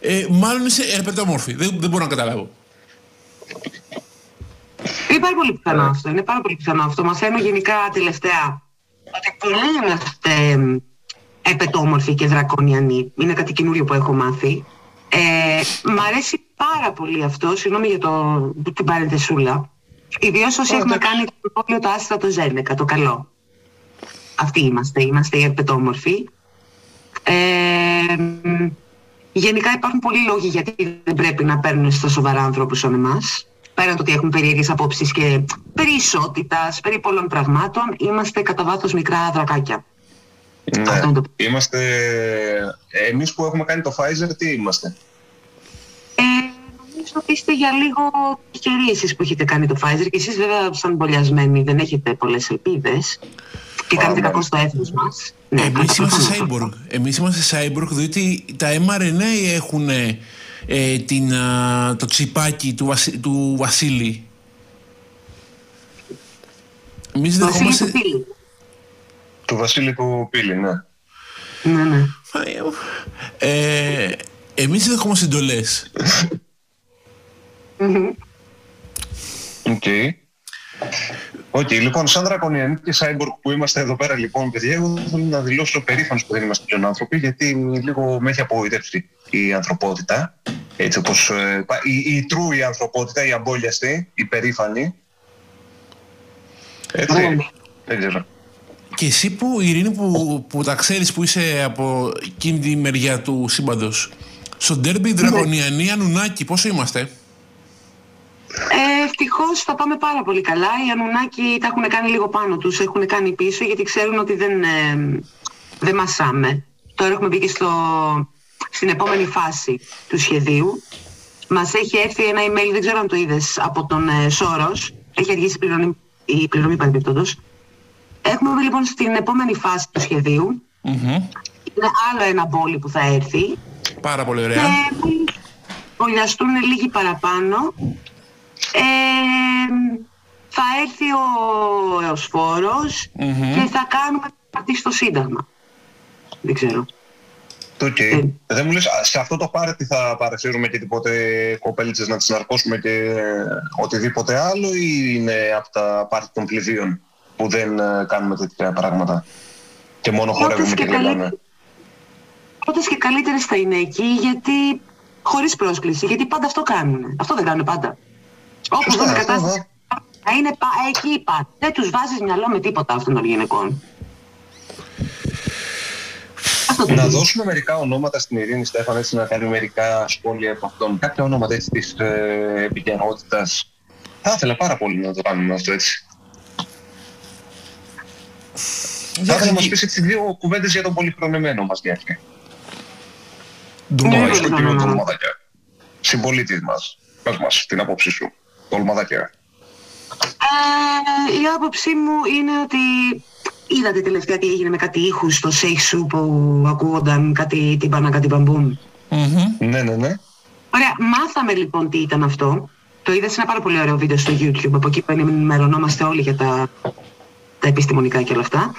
ε, μάλλον είσαι ερπετόμορφη. Δεν, δεν μπορώ να καταλάβω. Είναι πάρα πολύ πιθανό αυτό. Είναι πάρα πολύ πιθανό αυτό. Μαθαίνω γενικά τελευταία ότι πολλοί είμαστε εμ, επετόμορφοι και δρακονιανοί. Είναι κάτι καινούριο που έχω μάθει. Ε, μ' αρέσει πάρα πολύ αυτό, συγγνώμη για το, την παρενθεσούλα. Ιδίως όσοι έχουμε κάνει το πόλιο το άστρα το Ζένεκα, το καλό. Αυτοί είμαστε, είμαστε οι επετόμορφοι. Ε, εμ, γενικά υπάρχουν πολλοί λόγοι γιατί δεν πρέπει να παίρνουν στα σοβαρά ανθρώπους σαν εμάς. Πέραν το ότι έχουμε περίεργες απόψεις και περί ισότητας, περί πολλών πραγμάτων, είμαστε κατά βάθος μικρά δρακάκια. Αυτό είναι το- Είμαστε. Εμείς που έχουμε κάνει το Pfizer, τι είμαστε; Ε, νομίζω ότι είστε για λίγο τυχεροί εσείς που έχετε κάνει το Pfizer και εσείς βέβαια σαν μπολιασμένοι δεν έχετε πολλές ελπίδες και κάνετε Άμα. κακό στο έθνος μας. Ναι, Εμείς κάτι είμαστε προφανώς. cyborg. Εμείς είμαστε cyborg διότι τα mRNA έχουν ε, την, α, το τσιπάκι του, Βασι- του Βασίλη. Εμείς Βασίλη δεχόμαστε... του Πύλη. Του Βασίλη του Πύλη, ναι. Ναι, ναι. Ε, εμείς δεχόμαστε εντολές. Μμμ. Οκ. Οκ, λοιπόν, σαν δρακονιανοί και cyborg που είμαστε εδώ πέρα, λοιπόν, παιδιά, εγώ θέλω να δηλώσω περήφανος που δεν είμαστε πλέον άνθρωποι, γιατί λίγο με έχει απογοητεύσει η ανθρωπότητα. Έτσι όπως ε, η, η true η ανθρωπότητα, η αμπόλιαστη, η περήφανη. Έτσι, δεν ξέρω. Και εσύ που, Ειρήνη, που, που τα ξέρεις που είσαι από εκείνη τη μεριά του σύμπαντος, στο ντέρμπι Δραγωνιανή Ανουνάκη, πόσο είμαστε; Ε, Ευτυχώς θα πάμε πάρα πολύ καλά. Οι Ανουνάκοι τα έχουν κάνει λίγο πάνω τους, έχουν κάνει πίσω γιατί ξέρουν ότι δεν, ε, δεν μασάμε. Τώρα έχουμε μπει και στο, στην επόμενη φάση του σχεδίου. Μας έχει έρθει ένα email, δεν ξέρω αν το είδες, από τον ε, Σόρος. Έχει αργήσει η πληρωμή, η πληρωμή Έχουμε μπει λοιπόν στην επόμενη φάση του σχεδιου Είναι άλλο ένα πόλι που θα έρθει. Πάρα πολύ ωραία. Και βολιαστούν λίγοι παραπάνω. Ε, θα έρθει ο εωσφορος και θα κάνουμε πάρτι στο Σύνταγμα. Δεν ξέρω. Okay. Ε. Δεν μου λες, σε αυτό το πάρτι θα παρασύρουμε και τίποτε κοπέλιτσες να τις ναρκώσουμε και οτιδήποτε άλλο ή είναι από τα πάρτι των πληδίων που δεν ε, κάνουμε τέτοια πράγματα και μόνο χορεύουμε και γελάμε. Πρώτες και καλύτερες θα είναι εκεί γιατί χωρίς πρόσκληση, γιατί πάντα αυτό κάνουν. Αυτό δεν κάνουν πάντα. Όπως δούμε κατάσταση, θα είναι εκεί πάντα. Δεν τους βάζεις μυαλό με τίποτα αυτών των γυναικών. Να δώσουμε μερικά ονόματα στην Ειρήνη Στέφαν, έτσι να κάνει μερικά σχόλια από αυτόν. Κάποια ονόματα έτσι της ε, επικαιρότητας. Θα ήθελα πάρα πολύ να το κάνουμε αυτό έτσι. Θα ήθελα να μας πεις έτσι δύο κουβέντες για τον πολυχρονεμένο μας Γιάννη. Ντουμαδάκια. Στο κοινό του Ολμαδάκια. Συμπολίτη μας. Πες μας την άποψή σου. Το Ολμαδάκια. Ε, η άποψή μου είναι ότι είδατε τελευταία τι έγινε με κάτι ήχους στο Shake Σου που ακούγονταν κάτι τύπανα κάτι μπαμπούμ. Ναι, ναι, ναι. Ωραία, μάθαμε λοιπόν τι ήταν αυτό. Το είδα σε ένα πάρα πολύ ωραίο βίντεο στο YouTube, από εκεί που ενημερωνόμαστε όλοι για τα, τα επιστημονικά και όλα αυτά.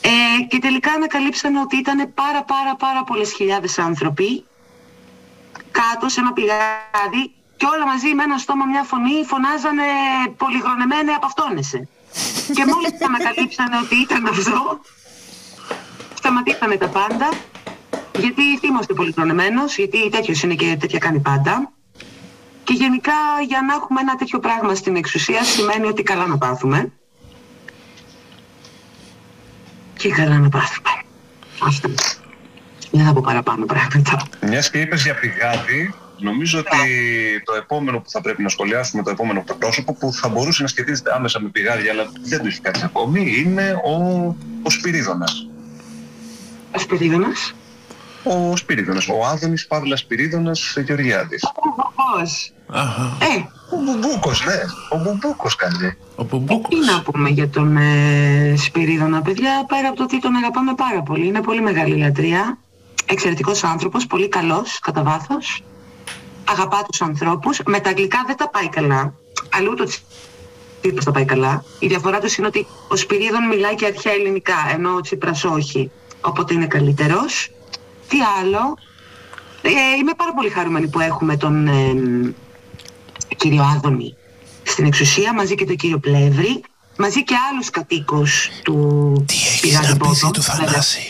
Ε, και τελικά ανακαλύψαμε ότι ήταν πάρα πάρα πάρα πολλές χιλιάδες άνθρωποι κάτω σε ένα πηγάδι και όλα μαζί με ένα στόμα μια φωνή φωνάζανε πολυγρονεμένε απαυτόνεσαι. και μόλις ανακαλύψανε ότι ήταν αυτό, σταματήσαμε τα πάντα γιατί είμαστε πολυγρονεμένος, γιατί τέτοιος είναι και τέτοια κάνει πάντα. Και γενικά για να έχουμε ένα τέτοιο πράγμα στην εξουσία σημαίνει ότι καλά να πάθουμε. Και καλά να πάθουμε. Αυτό. Δεν θα πω παραπάνω πράγματα. Μιας και είπες για πηγάδι, νομίζω ότι το επόμενο που θα πρέπει να σχολιάσουμε, το επόμενο πρόσωπο που θα μπορούσε να σχετίζεται άμεσα με πηγάδι, αλλά δεν το έχει κάνει ακόμη, είναι ο, ο Σπυρίδωνας. Ο Σπυρίδωνας. Ο Σπυρίδωνας, ο Άδωνης Παύλας Σπυρίδωνας Γεωργιάδης. Πώς. Ε, ο Μπουμπούκος, ναι. Ο Μπουμπούκος κάνει. Ο Μπουμπούκος. Τι να πούμε για τον ε, Σπυρίδωνα, παιδιά, πέρα από το ότι τον αγαπάμε πάρα πολύ. Είναι πολύ μεγάλη λατρεία. Εξαιρετικός άνθρωπος, πολύ καλός κατά βάθος. Αγαπά τους ανθρώπους. Με τα αγγλικά δεν τα πάει καλά. Αλλού το Τσίπρας τα πάει καλά. Η διαφορά τους είναι ότι ο Σπυρίδων μιλάει και αρχαία ελληνικά, ενώ ο Τσίπρας όχι. Οπότε είναι καλύτερος. Τι άλλο; Ε, είμαι πάρα πολύ χαρούμενη που έχουμε τον, ε, κύριο Άδωνη στην εξουσία μαζί και τον κύριο Πλεύρη μαζί και άλλους κατοίκους του Τι έχεις να πεις του Θανάση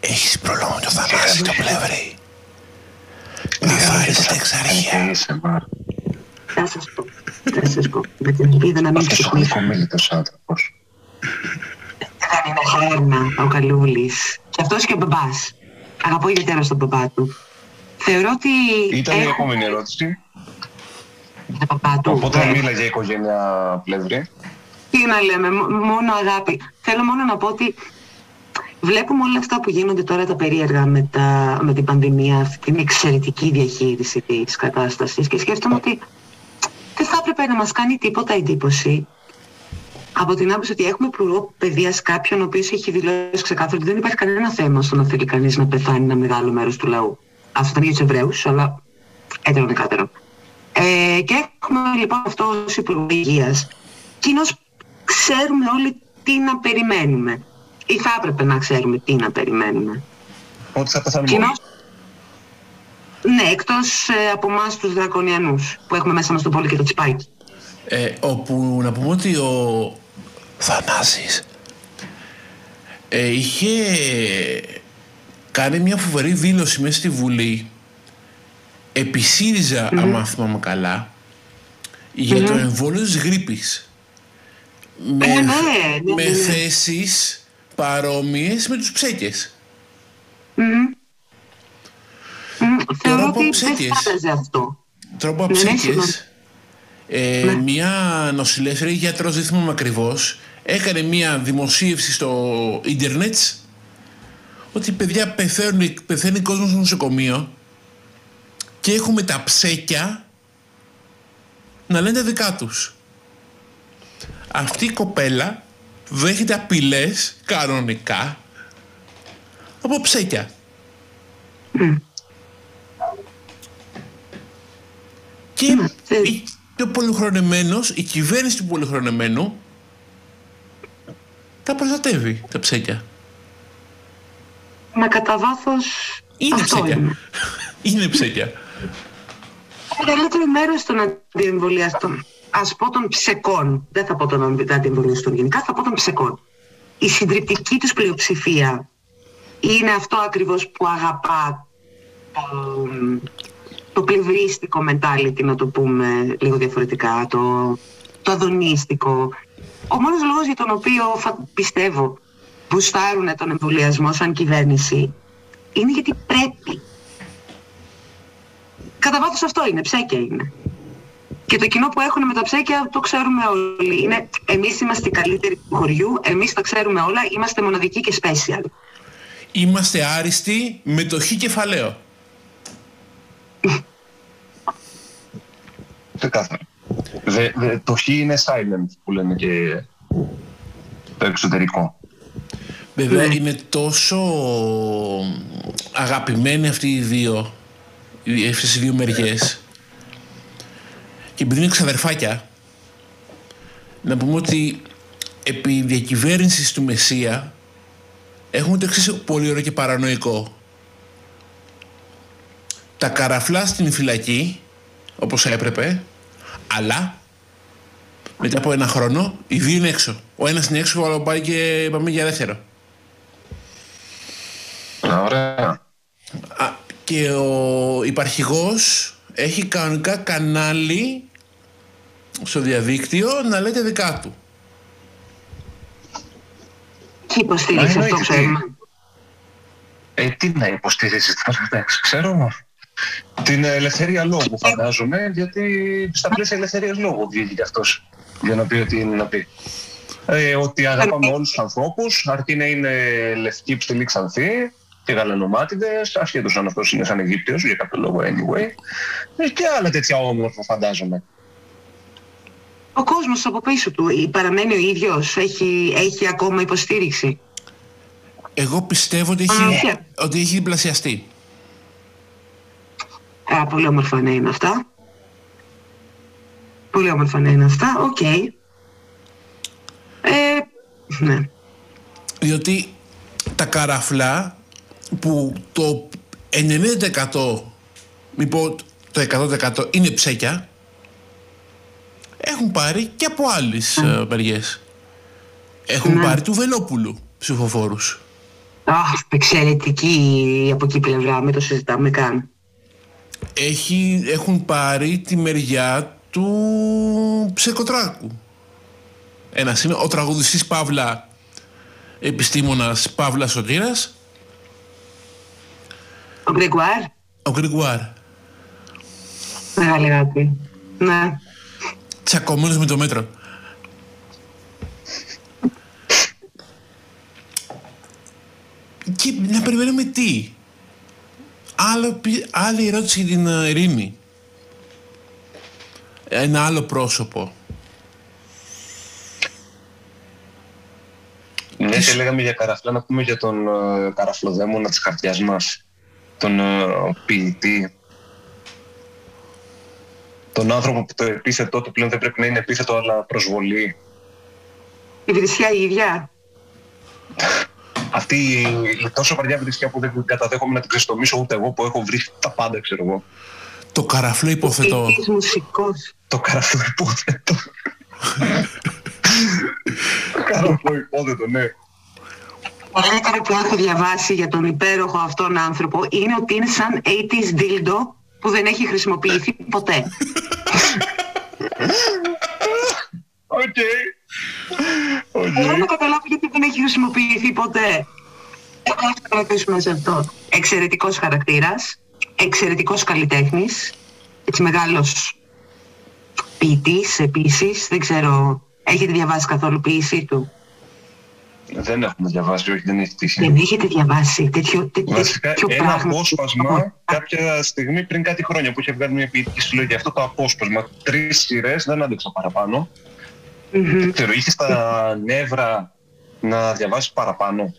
Έχεις πρόβλημα με το Θανάση το Πλεύρη; Να φάρεις τα εξαρχεία. Θα σας πω Θα σας πω. Με την ελπίδα να μην ξεχνήσω Αυτός ο άνθρωπος. Δεν είναι χέρνα ο Καλούλης. Και αυτός και ο μπαμπάς Αγαπώ ιδιαίτερα στον μπαμπά του. Θεωρώ ότι Ήταν η επόμενη ερώτηση. Οπότε δεν μίλα για οικογένεια πλεύρη. Τι να λέμε, μόνο αγάπη. Θέλω μόνο να πω ότι βλέπουμε όλα αυτά που γίνονται τώρα τα περίεργα με, τα, με την πανδημία, αυτή την εξαιρετική διαχείριση της κατάστασης και σκέφτομαι ότι δεν θα έπρεπε να μας κάνει τίποτα εντύπωση από την άποψη ότι έχουμε υπουργό παιδείας κάποιον ο οποίος έχει δηλώσει ξεκάθαρα ότι δεν υπάρχει κανένα θέμα στο να θέλει κανείς να πεθάνει ένα μεγάλο μέρος του λαού. Αυτό ήταν για τους Εβραίους, αλλά έτερο δεκάτερο. Ε, και έχουμε λοιπόν αυτό ως Υπουργό Υγείας. Κοινώς ξέρουμε όλοι τι να περιμένουμε. Ή θα έπρεπε να ξέρουμε τι να περιμένουμε. Ότι θα πεθάνουμε Κοινώς... Ναι, εκτός ε, από εμάς τους δρακονιανούς που έχουμε μέσα μας το πόλο και το τσιπάκι. Ε, όπου να πούμε ότι ο Θανάσης ε, είχε κάνει μια φοβερή δήλωση μέσα στη Βουλή επί ΣΥΡΙΖΑ, mm-hmm. άμα θυμάμαι καλά, για το εμβόλιο της γρήπης. Με, Ε, ναι, ναι, με ναι, ναι. θέσεις παρόμοιες με τους ψέκες. Μμμ. Μμ, Θεωρώ από ότι δεν ψέκες. θα άλλαζε αυτό. Τρόπο Ναι, ναι, ψέκες, συγγνώμη. ε, Ναι. μια νοσηλεύθερη γιατρός, δεν θυμάμαι ακριβώς, έκανε μια δημοσίευση στο ίντερνετ ότι παιδιά πεθαίνουν, πεθαίνει κόσμος στο νοσοκομείο και έχουμε τα ψέκια να λένε τα δικά τους. Αυτή η κοπέλα δέχεται απειλές κανονικά από ψέκια. Και Ναι, ξέρεις. η- ο πολυχρονεμένος, η κυβέρνηση του πολυχρονεμένου τα προστατεύει τα ψέκια. Μα κατά βάθος Είναι αυτό ψέκια. είναι. <laughs> Είναι ψέκια. μεγαλύτερο μέρος των αντιεμβολιαστών, ας πω των ψεκών, δεν θα πω των αντιεμβολιαστών γενικά, θα πω των ψεκών. Η συντριπτική τους πλειοψηφία είναι αυτό ακριβώς που αγαπά το, το πλευρίστικο mentality, να το πούμε λίγο διαφορετικά, το, το αδονίστικο. Ο μόνος λόγος για τον οποίο φα- πιστεύω μπουστάρουν τον εμβολιασμό σαν κυβέρνηση είναι γιατί πρέπει. Κατά βάθος αυτό είναι, ψέκια είναι. Και το κοινό που έχουν με τα ψέκια το ξέρουμε όλοι. Είναι, εμείς είμαστε οι καλύτεροι του χωριού, εμείς τα ξέρουμε όλα, είμαστε μοναδικοί και special. Είμαστε άριστοι με το χ κεφαλαίο. Ξεκάθαρα. Δε, δε, το χ είναι silent που λένε και το εξωτερικό. Βέβαια Ναι. είναι τόσο αγαπημένοι αυτοί οι δύο, οι- αυτές οι δύο μεριές και επειδή είναι ξαδερφάκια να πούμε ότι επί διακυβέρνησης του Μεσσία έχουμε το εξής πολύ ωραίο και παρανοϊκό. Τα καραφλά στην φυλακή όπως έπρεπε αλλά μετά από ένα χρόνο οι δύο είναι έξω. Ο ένας είναι έξω, ο άλλος πάει και πάμε για δεύτερο. Α, Ωραία. Α, και ο υπαρχηγός έχει κανονικά κανάλι στο διαδίκτυο να λέει τα δικά του. Και υποστήριξη Μα αυτό εννοείται, ξέρουμε. Ε, τι να υποστηρίζεις τώρα, εντάξει, ξέρω. Την ελευθερία λόγου φαντάζομαι, γιατί στα πλαίσια ελευθερίας λόγου βγήκε και αυτός για να πει ό,τι είναι να πει. Ε, ότι αγαπάμε όλους τους ανθρώπους, αρκεί να είναι λευκοί, ψηλοί, ξανθοί και γαλανομάτιδες, ασχέτως αν αυτός είναι σαν Αιγύπτιος για κάποιο λόγο anyway. Ε, και άλλα τέτοια όμορφα φαντάζομαι. Ο κόσμος από πίσω του ή παραμένει ο ίδιος, έχει, έχει ακόμα υποστήριξη. Εγώ πιστεύω ότι Α, έχει, ποια; ότι έχει διπλασιαστεί. Α, πολύ όμορφα να είναι αυτά. Πολύ όμορφα να είναι αυτά, οκ. Ε, ναι. Διότι τα καραφλά που το 90% μη πω το 100% είναι ψέκια έχουν πάρει και από άλλες mm. μεριές. Έχουν Ναι. πάρει του Βελόπουλου ψηφοφόρους. Αχ, εξαιρετική από εκεί πλευρά, μην το συζητάμε καν. Έχει, έχουν πάρει τη μεριά του Ψεκοτράκου. Ένας είναι ο τραγουδιστής Παύλα επιστήμονας Παύλα Σωτήρας, Ο Γκρεγκουάρ, ο Γκριγκουάρ. μεγάλη αγάπη. Ναι. Τσακωμένος με το μέτρο. Και να περιμένουμε τι; Άλλο, πι- άλλη ερώτηση για την ε, Ειρήνη. Ένα άλλο πρόσωπο. Ναι, και λέγαμε για καραφλά, να πούμε για τον ε, καραφλοδαίμονα της καρδιάς μας, τον ε, ποιητή. Τον άνθρωπο που το επίθετό του πλέον δεν πρέπει να είναι επίθετο, αλλά προσβολή. Η βρισιά η ίδια. <laughs> Αυτή η, η τόσο βαριά βρισιά που δεν καταδέχομαι να την ξεστομίσω ούτε εγώ που έχω βρει τα πάντα, ξέρω εγώ. Το καραφλό υποθετό. Ποιητής μουσικός. Το καραφλό υπόθετο. <laughs> το καραφλό υπόθετο, ναι. Το καλύτερο που έχω διαβάσει για τον υπέροχο αυτόν άνθρωπο είναι ότι είναι σαν 80s dildo που δεν έχει χρησιμοποιηθεί ποτέ. <laughs> Οκ. Μπορώ να καταλάβω γιατί δεν έχει χρησιμοποιηθεί ποτέ. Θα κρατήσουμε σε αυτό. Εξαιρετικός χαρακτήρας, εξαιρετικός καλλιτέχνης, έτσι μεγάλος ποιητής επίσης, δεν ξέρω, έχετε διαβάσει καθόλου ποιησή του; Δεν έχουμε διαβάσει, όχι, δεν έχει τύχει. Δεν έχετε διαβάσει τέτοιο, τέτοιο, Βασικά, τέτοιο ένα πράγμα. απόσπασμα κάποια στιγμή πριν κάτι χρόνια που είχε βγάλει μια ποιητική συλλογή. Αυτό το απόσπασμα, τρεις σειρές, δεν άντεξα παραπάνω. Μμμ. Δεν ξέρω, είχε τα νεύρα να διαβάσεις παραπάνω;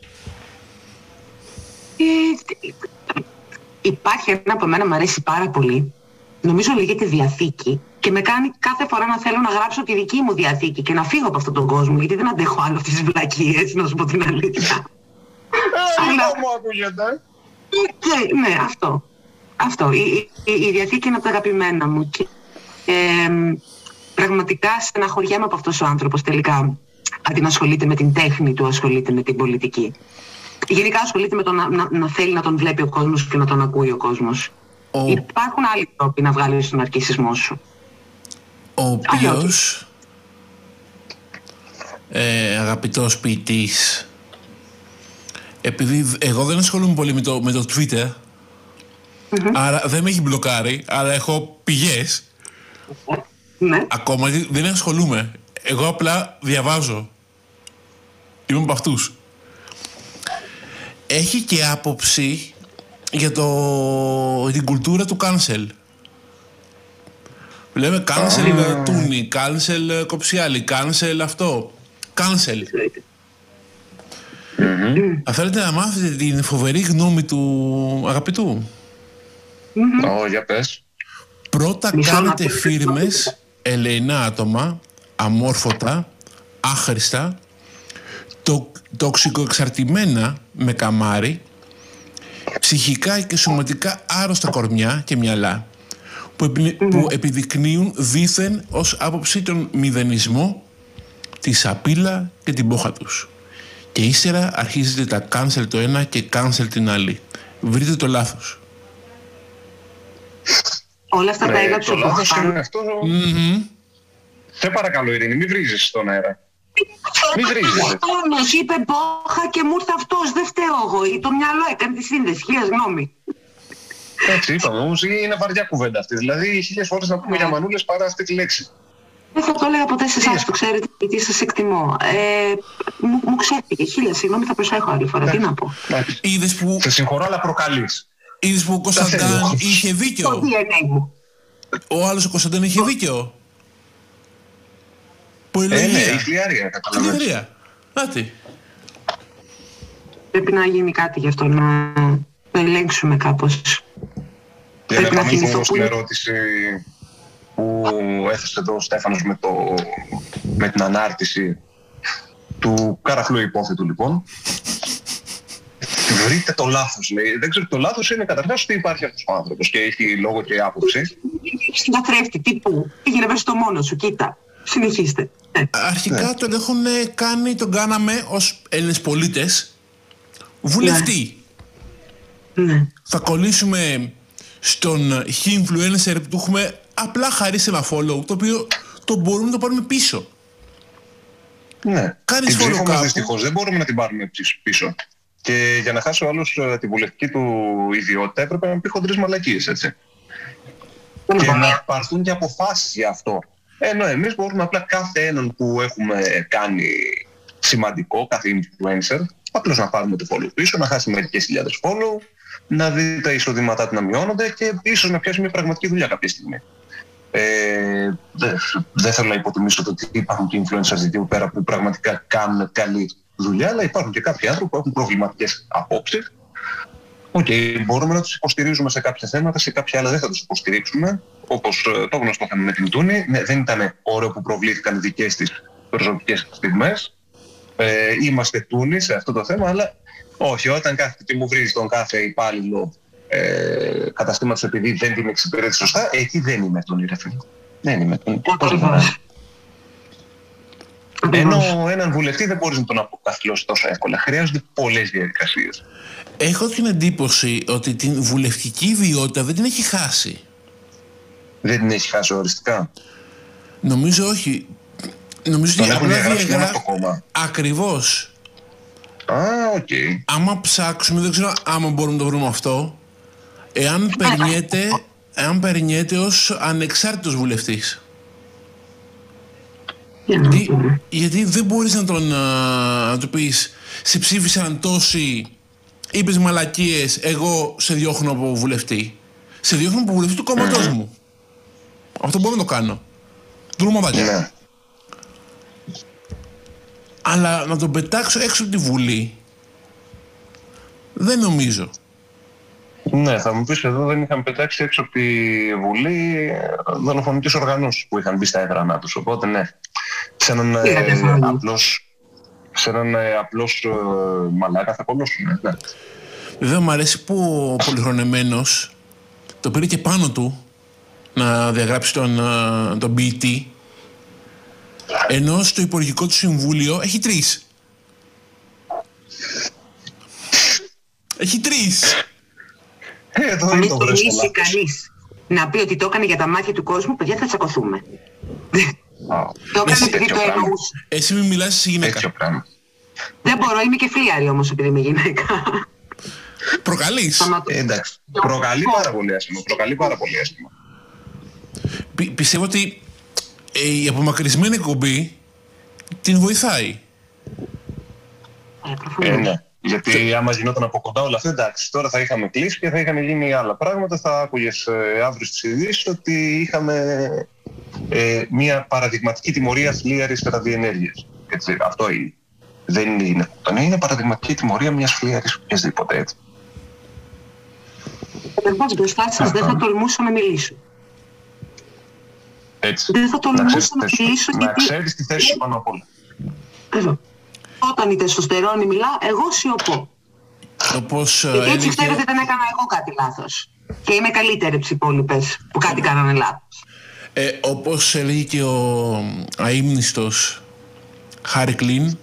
Ε, υπάρχει ένα που εμένα μου αρέσει πάρα πολύ. Νομίζω λέγεται Διαθήκη και με κάνει κάθε φορά να θέλω να γράψω τη δική μου διαθήκη και να φύγω από αυτόν τον κόσμο γιατί δεν αντέχω άλλο αυτές τις βλακίες, να σου πω την αλήθεια. Αλλά- μου ακούγεται. Και, ναι, αυτό. Αυτό. Η, η, η Διαθήκη είναι από τα αγαπημένα μου. Και, ε, πραγματικά στεναχωριέμαι από αυτός ο άνθρωπος τελικά. Αντί να ασχολείται με την τέχνη του, ασχολείται με την πολιτική. Γενικά ασχολείται με το να, να, να θέλει να τον βλέπει ο κόσμος και να τον ακούει ο κόσμος. Ο, Υπάρχουν άλλοι τρόποι να βγάλεις τον αρκισισμό σου. ο οποίος ε, αγαπητός ποιητής επειδή εγώ δεν ασχολούμαι πολύ με το, με το Twitter άρα δεν με έχει μπλοκάρει αλλά έχω πηγές Ναι. ακόμα γιατί δεν ασχολούμαι εγώ απλά διαβάζω είμαι από αυτούς έχει και άποψη για το, την κουλτούρα του cancel Λέμε cancel Α. τούνι, cancel κοψιάλι, cancel αυτό. Cancel. Θα θέλετε να μάθετε την φοβερή γνώμη του αγαπητού; Ω, για πες. Πρώτα Μισό να κάνετε πω. φίρμες, ελεηνά άτομα, αμόρφωτα, άχρηστα, το, τοξικοεξαρτημένα με καμάρι, ψυχικά και σωματικά άρρωστα κορμιά και μυαλά, που, επι- που επιδεικνύουν δήθεν ως άποψη τον μηδενισμό, τη σαπίλα και την πόχα τους. Και ύστερα αρχίζετε τα cancel το ένα και cancel την άλλη. Βρείτε το λάθος. Όλα αυτά τα Ρε, έγραψε το ο λάθος Μποχάν. είναι αυτό. Μμμ. Σε παρακαλώ, Ειρήνη, μην βρίζεις στον αέρα. Μην βρίζεις. Αυτός είπε μπόχα και μου ήρθε αυτός, δεν φταίω εγώ. Το μυαλό έκανε τη σύνδεση, χίλια γνώμη. Έτσι είπαμε, όμως είναι βαριά κουβέντα αυτή. Δηλαδή, χίλιες φορές να πούμε για μανούλες παρά αυτή τη λέξη. Δεν θα το έλεγα ποτέ σε εσάς που ξέρετε γιατί σας εκτιμώ. Ε, μου, μου ξέφυγε, χίλια συγγνώμη, θα προσέχω άλλη φορά. Τι να πω. Εντάξει. Είδες που, Σε συγχωρώ, αλλά προκαλείς. Είδες που ο Κωνσταντάν θέλω. είχε Το δίκιο. DNA μου. Ο άλλος ο Κωνσταντάν είχε δίκιο; Ε, ναι, η Πολυλογία. χλιαρία, καταλαβαίνεις. Κλειδαρία. Άτι. Πρέπει να γίνει κάτι γι' αυτό, να, να ελέγξουμε κάπως. Για να Πρέπει να επανέλθουμε θυμηθώ όμως που στην είναι. ερώτηση που έθεσε εδώ ο Στέφανος με, το, με την ανάρτηση του καραφλού υπόθετου λοιπόν. Βρείτε το λάθος, λέει. Δεν ξέρω, το λάθος είναι καταρχάς ότι υπάρχει αυτός ο άνθρωπος και έχει λόγο και άποψη. Στην καθρέφτη, τι που. Πήγαινε μέσα στο μόνο σου, κοίτα. Συνεχίστε. Ε, Αρχικά τον έχουν ε, κάνει, τον κάναμε ως Έλληνες πολίτες βουλευτή. ναι. Θα κολλήσουμε στον χ influencer που του έχουμε απλά χαρίσει ένα follow το οποίο το μπορούμε να το πάρουμε πίσω. Ναι. Κάνεις την follow ψήφο μας κάπου. δυστυχώς δεν μπορούμε να την πάρουμε πίσω- πίσω. Και για να χάσει ο άλλος ε, την βουλευτική του ιδιότητα έπρεπε να πει χοντρές μαλακίες, έτσι. Δεν και μπορώ. να πάρθουν και αποφάσεις για αυτό. Ενώ εμείς μπορούμε απλά κάθε έναν που έχουμε κάνει σημαντικό, κάθε influencer, απλώς να πάρουμε το follow πίσω, να χάσει μερικές χιλιάδες follow, να δει τα εισοδήματά του να μειώνονται και ίσως να πιάσει μια πραγματική δουλειά κάποια στιγμή. Ε, δεν δεν θέλω να υποτιμήσω το ότι υπάρχουν και influencers εκεί πέρα που πραγματικά κάνουν καλή δουλειά, αλλά υπάρχουν και κάποιοι άνθρωποι που έχουν προβληματικές απόψεις Οκ, μπορούμε να τους υποστηρίζουμε σε κάποια θέματα, σε κάποια άλλα δεν θα τους υποστηρίξουμε. Όπως ε, το γνωστό θέμα με την Τούνη. Ναι, δεν ήταν ωραίο που προβλήθηκαν οι δικές της προσωπικές στιγμές. Ε, είμαστε Τούνη σε αυτό το θέμα, αλλά όχι, όταν κάθεται και μου βρίζει τον κάθε υπάλληλο ε, καταστήματος επειδή δεν την εξυπηρέτει σωστά, εκεί δεν είμαι Τούνη, ρε φίλε. Δεν είμαι Τούνη. Πώς δεν είμαι. Ακριβώς. Ενώ έναν βουλευτή δεν μπορείς να τον αποκαθιλώσεις τόσο εύκολα. Χρειάζονται πολλές διαδικασίες. Έχω την εντύπωση ότι την βουλευτική ιδιότητα δεν την έχει χάσει. Δεν την έχει χάσει οριστικά. Νομίζω όχι. Νομίζω Τον ότι έχουν απλά διαγράψει μόνο διαγράφει. από το κόμμα. Ακριβώς. Α, οκ. Άμα ψάξουμε, δεν ξέρω άμα μπορούμε να το βρούμε αυτό, εάν περνιέται, εάν περνιέται ως ανεξάρτητος βουλευτής. Για να Γιατί, δούμε. γιατί δεν μπορείς να τον α, να του πεις σε ψήφισαν τόσοι, είπες μαλακίες, εγώ σε διώχνω από βουλευτή. Σε διώχνω από βουλευτή του κόμματός μου. Αυτό μπορώ να το κάνω. Του νομοδάκια. Ναι. Αλλά να τον πετάξω έξω από τη Βουλή, δεν νομίζω. Ναι, θα μου πεις εδώ δεν είχαν πετάξει έξω από τη Βουλή ε, δολοφονικές οργανώσεις που είχαν μπει στα έδρανά τους. Οπότε ναι, σε έναν Τι ε, ραδιοφωνία. απλώς, σε έναν ε, απλώς ε, μαλάκα θα κολλώσουν. Ναι. Βέβαια μου αρέσει που ο πολυχρονεμένος το πήρε και πάνω του να διαγράψει τον, α, τον ποιητή ενώ στο υπουργικό του συμβούλιο έχει τρεις. Έχει τρεις. Ε, εδώ Αν δεν το βρες τολμήσει καλά. κανείς να πει ότι το έκανε για τα μάτια του κόσμου, παιδιά θα τσακωθούμε. Α, Το έκανε Εσύ επειδή τέτοιο το πράγμα. εννοούσες. Εσύ μην μιλάς σε γυναίκα. Τέτοιο πράγμα. Δεν μπορώ, είμαι και φλίαρη όμως επειδή είμαι γυναίκα. Προκαλείς. Σταματώ. Ε, εντάξει. Προκαλεί πάρα πολύ άσχημα. Προκαλεί πάρα πολύ άσχημα. Πι- πιστεύω ότι ε, η απομακρυσμένη εκπομπή την βοηθάει. Ε, Ε, προφανώς. ναι. Γιατί άμα γινόταν από κοντά όλα αυτά, εντάξει, τώρα θα είχαμε κλείσει και θα είχαν γίνει άλλα πράγματα. Θα άκουγες ε, αύριο στις ειδήσεις ότι είχαμε ε, μια παραδειγματική τιμωρία φλίαρης ραδιενέργειας. Έτσι, αυτό είναι. Δεν είναι. Το ναι, είναι παραδειγματική τιμωρία μιας φλίαρης οποιασδήποτε έτσι. Καταρχάς μπροστά σας δεν θα τολμούσα να μιλήσω. έτσι. Δεν θα Να ξέρεις τολμούσα τη να θέση σου. μιλήσω Να γιατί... ξέρεις τη θέση σου πάνω απ' όλα. Εδώ. Όταν η τεστοστερόνη μιλά, εγώ σιωπώ. Όπως ε, Γιατί έτσι έλεγε... ξέρω ότι δεν έκανα εγώ κάτι λάθος. Και είμαι καλύτερη από τις υπόλοιπες που κάτι κάνανε λάθος. Ε, όπως έλεγε και ο αείμνηστος Χάρη Κλίν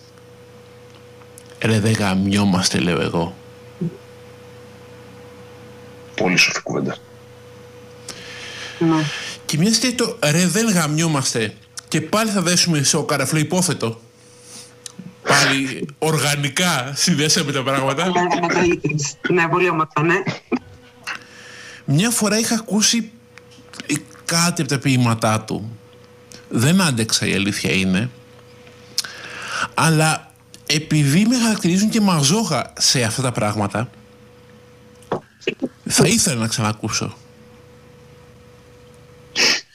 Ρε δεν γαμιόμαστε λέω εγώ Πολύ σοφή κουβέντα. Ναι. Και μιας και το ρε δεν γαμιόμαστε Και πάλι θα δέσουμε στο καραφλό υπόθετο Πάλι οργανικά συνδέσαμε τα πράγματα Ναι, με το ίδρυς. Ναι, πολύ όμορφο, ναι. Μια φορά είχα ακούσει ε, κάτι από τα ποίηματά του. Δεν άντεξα η αλήθεια είναι. Αλλά επειδή με χαρακτηρίζουν και μαζόχα σε αυτά τα πράγματα, θα ήθελα να ξανακούσω.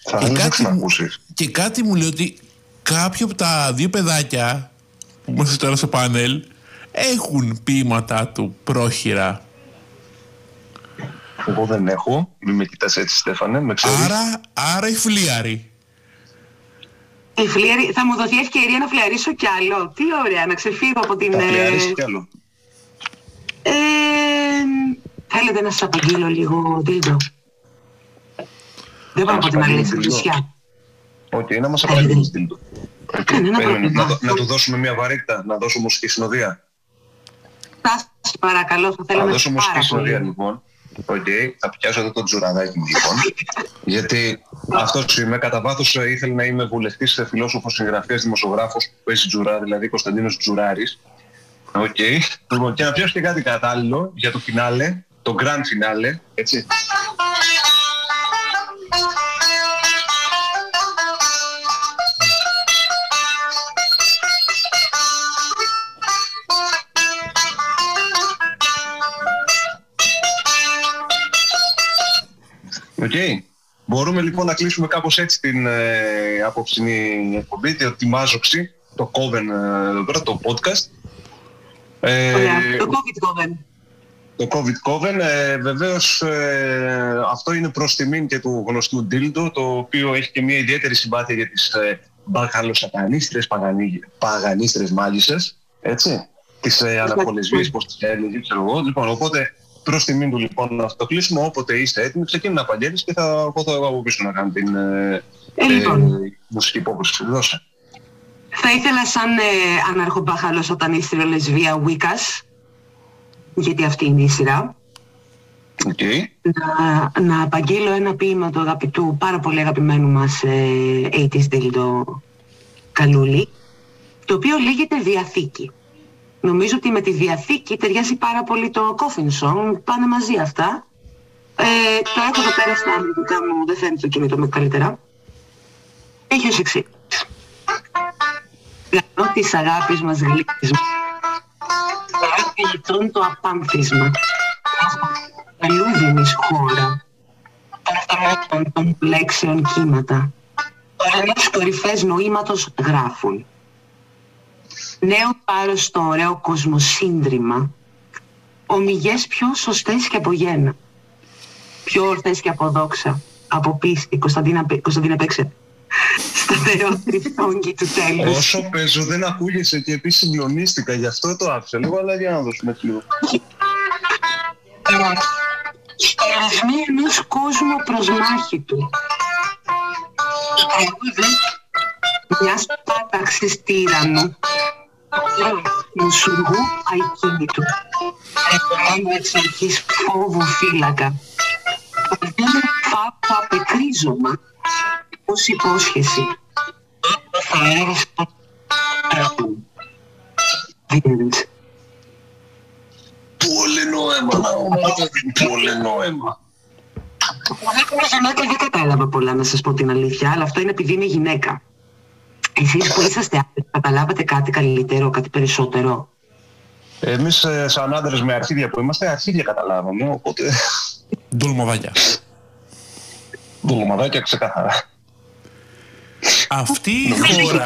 Θα Και ήθελα να κάτι, μου, ξανακούσεις. και κάτι μου λέει ότι κάποιο από τα δύο παιδάκια που είμαστε τώρα στο πάνελ έχουν ποίηματά του πρόχειρα. Εγώ δεν έχω. Μην με κοιτάς έτσι, Στέφανε. Με ξέρεις. Άρα, άρα οι φλίαροι. Η φλιαρή, θα μου δοθεί ευκαιρία να φλιαρίσω κι άλλο. Τι ωραία, να ξεφύγω από την... Θα ε, φλιαρίσεις κι άλλο. ε, θέλετε να σας απαγγείλω λίγο δίλντο. Δεν πάω από την απαγγείλεις αλήθεια, δίλντο. νησιά. Οκ, να μας Ε, απαντήσεις τίλτο. Κανένα Περίμενε, πρόβλημα. να, το- να του δώσουμε μια βαρύτητα, να δώσω μουσική συνοδεία. Σας παρακαλώ, θα Θα θέλαμε δώσω μουσική πάρα συνοδεία πολύ. λοιπόν. Οκ, θα πιάσω εδώ το τζουραδάκι μου λοιπόν. γιατί αυτός είμαι. Κατά βάθος ήθελε να είμαι βουλευτής, φιλόσοφος, συγγραφέας, δημοσιογράφος που παίζει τζουρά, δηλαδή Κωνσταντίνος Τζουράρης. Οκ. Λοιπόν, και να πιάσω και κάτι κατάλληλο για το φινάλε, το grand finale, έτσι. Οκ. Μπορούμε λοιπόν να κλείσουμε κάπως έτσι την ε, απόψινή εκπομπή, το τη μάζοξη, το Coven ε, εδώ πέρα, το podcast. Ε, Ωραία. Το COVID COVID. το COVID Coven. Ε, βεβαίως ε, αυτό είναι προς τιμήν και του γνωστού Dildo, το οποίο έχει και μια ιδιαίτερη συμπάθεια για τις ε, μπακαλοσατανίστρες παγανί, παγανίστρες μάγισσες, έτσι, τις ε, αναρχολεσβίες, πώς τις έλεγε, ξέρω εγώ. Λοιπόν, οπότε προς τιμήν του λοιπόν να το κλείσουμε, όποτε είστε έτοιμοι, ξεκίνηνα να απαγγέλεις και θα εγώ θα εγώ από πίσω να κάνω την ε, Ε, λοιπόν. μουσική υπόκριση. Δώσε. Θα ήθελα σαν ε, αναρχομπάχαλο σατανίστριο λεσβία Βίκας, γιατί αυτή είναι η σειρά, Okay. Να, να απαγγείλω ένα ποίημα του αγαπητού, πάρα πολύ αγαπημένου μας ε, 80's Dildo Καλούλη, το οποίο λέγεται Διαθήκη. Νομίζω ότι με τη Διαθήκη ταιριάζει πάρα πολύ το Coffin Song, πάνε μαζί αυτά. Ε, το έχω εδώ πέρα στα αγγλικά μου, δεν φαίνεται το κινητό μου καλύτερα. Έχει ως εξής. Γραμμό της αγάπης μας γλύκισμα. Αγάπη το απάνθισμα. Καλούδινης χώρα. Των αυτομάτων των λέξεων κύματα. Ορεινές κορυφές νοήματος γράφουν. Νέο πάρος στο ωραίο κοσμοσύντριμα. Ομιγές πιο σωστές και από γένα. Πιο ορθές και από δόξα. Από πίστη. Κωνσταντίνα, Κωνσταντίνα παίξε σταθερό τριφτόγγι του τέλους. Όσο παίζω δεν ακούγεσαι και επίσης συγκλονίστηκα, γι' αυτό το άφησα λίγο, αλλά για να δώσουμε λίγο. Στερισμοί ενός κόσμου προς μάχη του. Τραγούδι μιας πάταξης τύραννου, μουσουργού αϊκίνητου, επομένου εξ αρχής φόβου φύλακα. Παρδίνω φάπου απεκρίζωμα, ως υπόσχεση. Θα έρθω Πολύ νόημα, πολύ νόημα. γυναίκα δεν κατάλαβα πολλά να σας πω την αλήθεια, αλλά αυτό είναι επειδή είναι γυναίκα. Εσείς που είσαστε άντρες, καταλάβατε κάτι καλύτερο, κάτι περισσότερο; Εμείς ε, σαν άντρες με αρχίδια που είμαστε, αρχίδια καταλάβαμε, οπότε... Ντολμαδάκια. Ντολμαδάκια ξεκάθαρα. Αυτή η χώρα...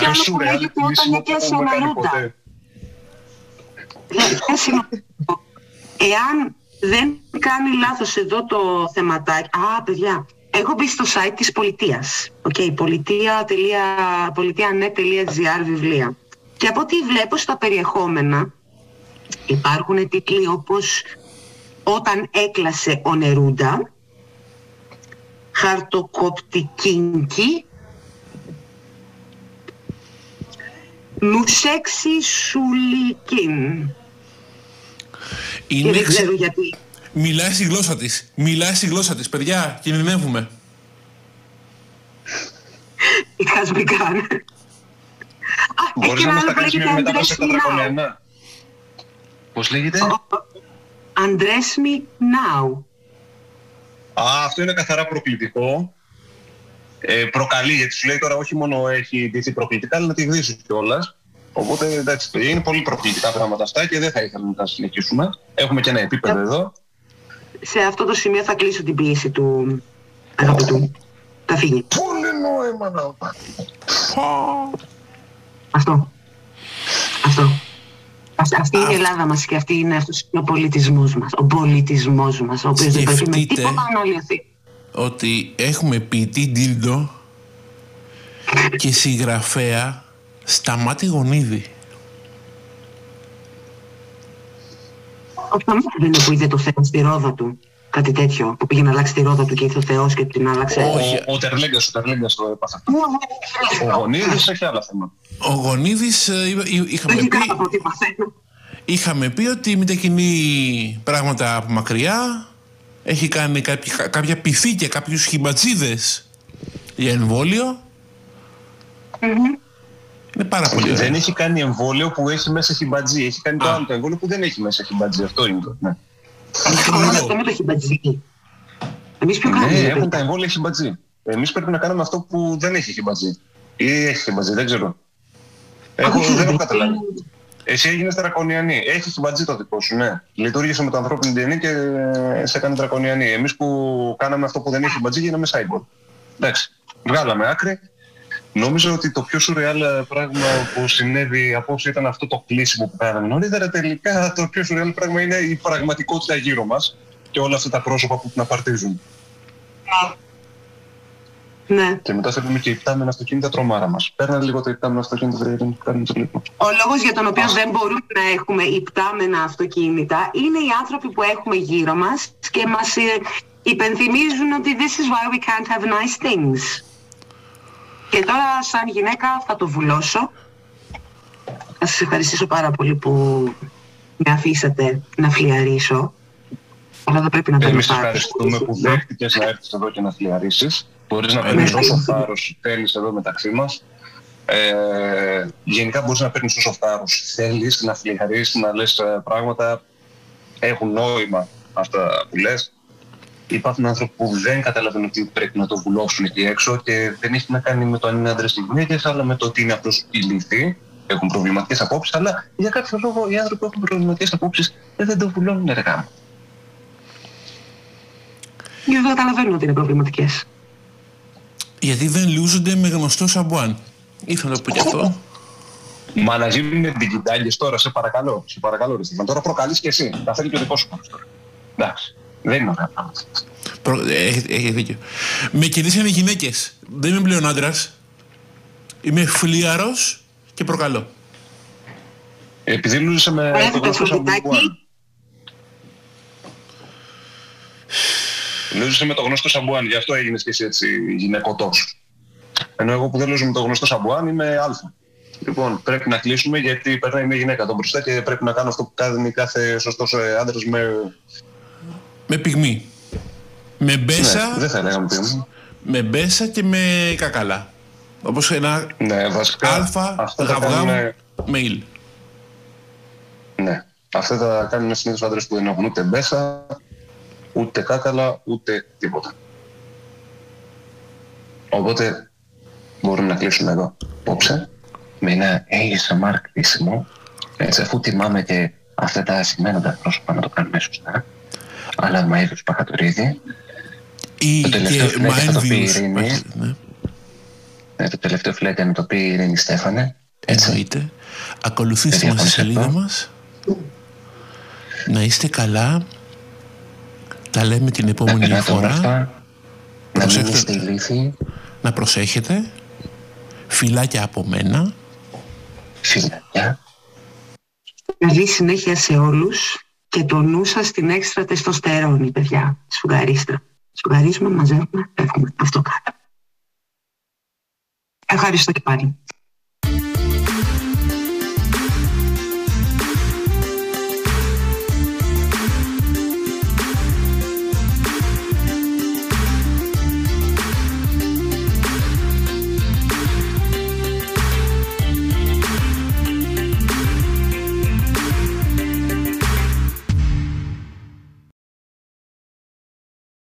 Εάν δεν κάνει λάθος εδώ το θεματάκι... Α, παιδιά, έχω μπει στο site της πολιτείας. Okay, πολιτεία.net.gr βιβλία. Και από ό,τι βλέπω στα περιεχόμενα υπάρχουν τίτλοι όπως «Όταν έκλασε ο Νερούντα», «Χαρτοκοπτικίνκι», «Νουσέξι Σουλικίν». Είναι Και δεν ξέρω γιατί. Μιλάει στη γλώσσα της. Μιλάει στη γλώσσα της. Παιδιά, κινδυνεύουμε. It has begun. Μπορείς να μας τα κάνεις μια μετάφραση στα δρακονιανά. Πώς λέγεται; Undress me now. Α, αυτό είναι καθαρά προκλητικό. Ε, προκαλεί, γιατί σου λέει τώρα όχι μόνο έχει ντυθεί προκλητικά, αλλά να τη γδίσουν κιόλας. Οπότε εντάξει, είναι πολύ προκλητικά πράγματα αυτά και δεν θα ήθελα να τα συνεχίσουμε. Έχουμε και ένα επίπεδο εδώ. Σε αυτό το σημείο θα κλείσω την πίεση του αγαπητού. Θα φύγει. Πολύ νόημα να Αυτό. Αυτό. Αυτή αυτή είναι η Ελλάδα μας και αυτή είναι αυτός ο πολιτισμός μας. Ο πολιτισμός μας, ο οποίος δεν πρέπει με Σκεφτείτε. τίποτα να ολιωθεί. ότι έχουμε ποιητή ντίλντο και συγγραφέα Σταμάτη Γονίδη. Ο Σταμάτη δεν είναι που είδε το Θεό στη ρόδα του. Κάτι τέτοιο. Που πήγε να αλλάξει τη ρόδα του και ήρθε ο Θεός και την άλλαξε. Όχι. Ο, ο Τερλέγκας, ο Τερλέγκας το έπαθε αυτό. Ο Γονίδης έχει άλλα θέματα. Ο Γονίδης ε, είπα- εί- είχαμε Λογικά πει, από ό,τι μαθαίνω. είχαμε πει ότι μετακινεί πράγματα από μακριά. Έχει κάνει κάποια, κάποια πυθή και κάποιους χιμπατζίδες για εμβόλιο. Είναι πάρα πολύ Δεν ωραίο. έχει κάνει εμβόλιο που έχει μέσα χιμπατζή. Έχει κάνει το άλλο το εμβόλιο που δεν έχει μέσα χιμπατζή. Αυτό είναι το. Ναι, Έχουμε αυτό με το χιμπατζί. Εμείς ποιο κάνουμε. ναι ρε έχουν τα παιδιά; εμβόλια χιμπατζή. Εμείς πρέπει να κάνουμε αυτό που δεν έχει χιμπατζή. Ή έχει χιμπατζή, δεν ξέρω. Έχω, δεν ξέρω, δεν έχω γιατί- καταλάβει. Εσύ έγινες δρακονιανή. Έχεις χιμπατζή το δικό σου, ναι. Λειτουργήσε με το ανθρώπινο DNA και ε, σε έκανε δρακονιανή. Εμείς που κάναμε αυτό που δεν έχει χιμπατζή γίναμε cyborg. Εντάξει. Βγάλαμε άκρη. Νόμιζα ότι το πιο σουρεάλ πράγμα που συνέβη απόψε ήταν αυτό το κλείσιμο που κάναμε νωρίτερα. Τελικά το πιο σουρεάλ πράγμα είναι η πραγματικότητα γύρω μας και όλα αυτά τα πρόσωπα που την απαρτίζουν. Ναι. Και μετά θέλουμε και υπτάμενα αυτοκίνητα τρομάρα μας. Παίρνανε λίγο το υπτάμενο αυτοκίνητο, βρε, κάνουμε το λίγο. Ο λόγος για τον οποίο δεν μπορούμε να έχουμε υπτάμενα αυτοκίνητα είναι οι άνθρωποι που έχουμε γύρω μας και μας ε, υπενθυμίζουν ότι this is why we can't have nice things. Και τώρα σαν γυναίκα θα το βουλώσω. Θα σας ευχαριστήσω πάρα πολύ που με αφήσατε να φλιαρίσω. Αλλά δεν πρέπει να το Εμείς ευχαριστούμε που δέχτηκες να έρθεις εδώ και να θλιαρίσεις. Μπορείς να παίρνεις όσο θάρρος θέλεις εδώ μεταξύ μας. Ε, γενικά μπορείς να παίρνεις όσο θάρρος θέλεις, να θλιαρίσεις, να λες ε, πράγματα. Έχουν νόημα αυτά που λες. Υπάρχουν άνθρωποι που δεν καταλαβαίνουν ότι πρέπει να το βουλώσουν εκεί έξω και δεν έχει να κάνει με το αν είναι άντρες ή γυναίκες, αλλά με το ότι είναι απλώς ηλίθιοι έχουν προβληματικές απόψεις, αλλά για κάποιο λόγο οι άνθρωποι που έχουν προβληματικές απόψεις δεν το βουλώνουν ρε γάμο. Γιατί δεν καταλαβαίνουν ότι είναι προβληματικές. Γιατί δεν λούζονται με γνωστό σαμπουάν. Ήθελα να το πω κι αυτό. Μα να γίνουν διγκιτάλιες τώρα, σε παρακαλώ. Σε παρακαλώ, ρε Τώρα προκαλείς και εσύ. Τα θέλει και ο δικός σου τώρα. Εντάξει. Δεν είναι ωραία πράγματα. Έχετε δίκιο. Με κερδίσαν οι γυναίκες. Δεν είμαι πλέον άντρας. Είμαι φλίαρος και προκαλώ. Επειδή λούζεσαι με το γνωστό σαμπουάν. Λούζεσαι με το γνωστό σαμπουάν, γι' αυτό έγινες και εσύ έτσι γυναικωτός. Ενώ εγώ που δεν λούζω με το γνωστό σαμπουάν είμαι αλφα. Λοιπόν, πρέπει να κλείσουμε γιατί περνάει μια γυναίκα εδώ μπροστά και πρέπει να κάνω αυτό που κάνει κάθε σωστός ε, άντρας με... Με πυγμή. Με μπέσα... Ναι, δεν θα λέγαμε πυγμή. Με μπέσα και με κακαλά. Όπως ένα ναι, βασικά, αλφα γαυγάμ mail. Ναι. Αυτά τα κάνουν συνήθως άντρες που δεν έχουν ούτε μπέσα, ούτε κάκαλα, ούτε τίποτα. Οπότε μπορούμε να κλείσουμε εδώ απόψε με ένα ASMR κλείσιμο, έτσι αφού τιμάμε και αυτά τα σημαίνοντα πρόσωπα να το κάνουμε σωστά. Αλλά Μαΐδος Παχατορίδη, ή το τελευταίο φιλέκι θα το πει η Ειρήνη. Ναι. ναι. το τελευταίο φιλέκι να το πει η Ειρήνη Στέφανε. Έτσι. Εννοείται. Ακολουθήστε μας στη σελίδα μας. Να είστε καλά. Τα λέμε την επόμενη να φορά. Να μην είστε ηλίθιοι. Να προσέχετε. Φιλάκια από μένα. Φιλάκια. Καλή συνέχεια σε όλους και το νου σας στην έξτρα τεστοστερόνη, παιδιά. Σφουγγαρίστε. Σφουγγαρίζουμε, μαζεύουμε, έχουμε Αυτό κάτω. Ευχαριστώ και πάλι.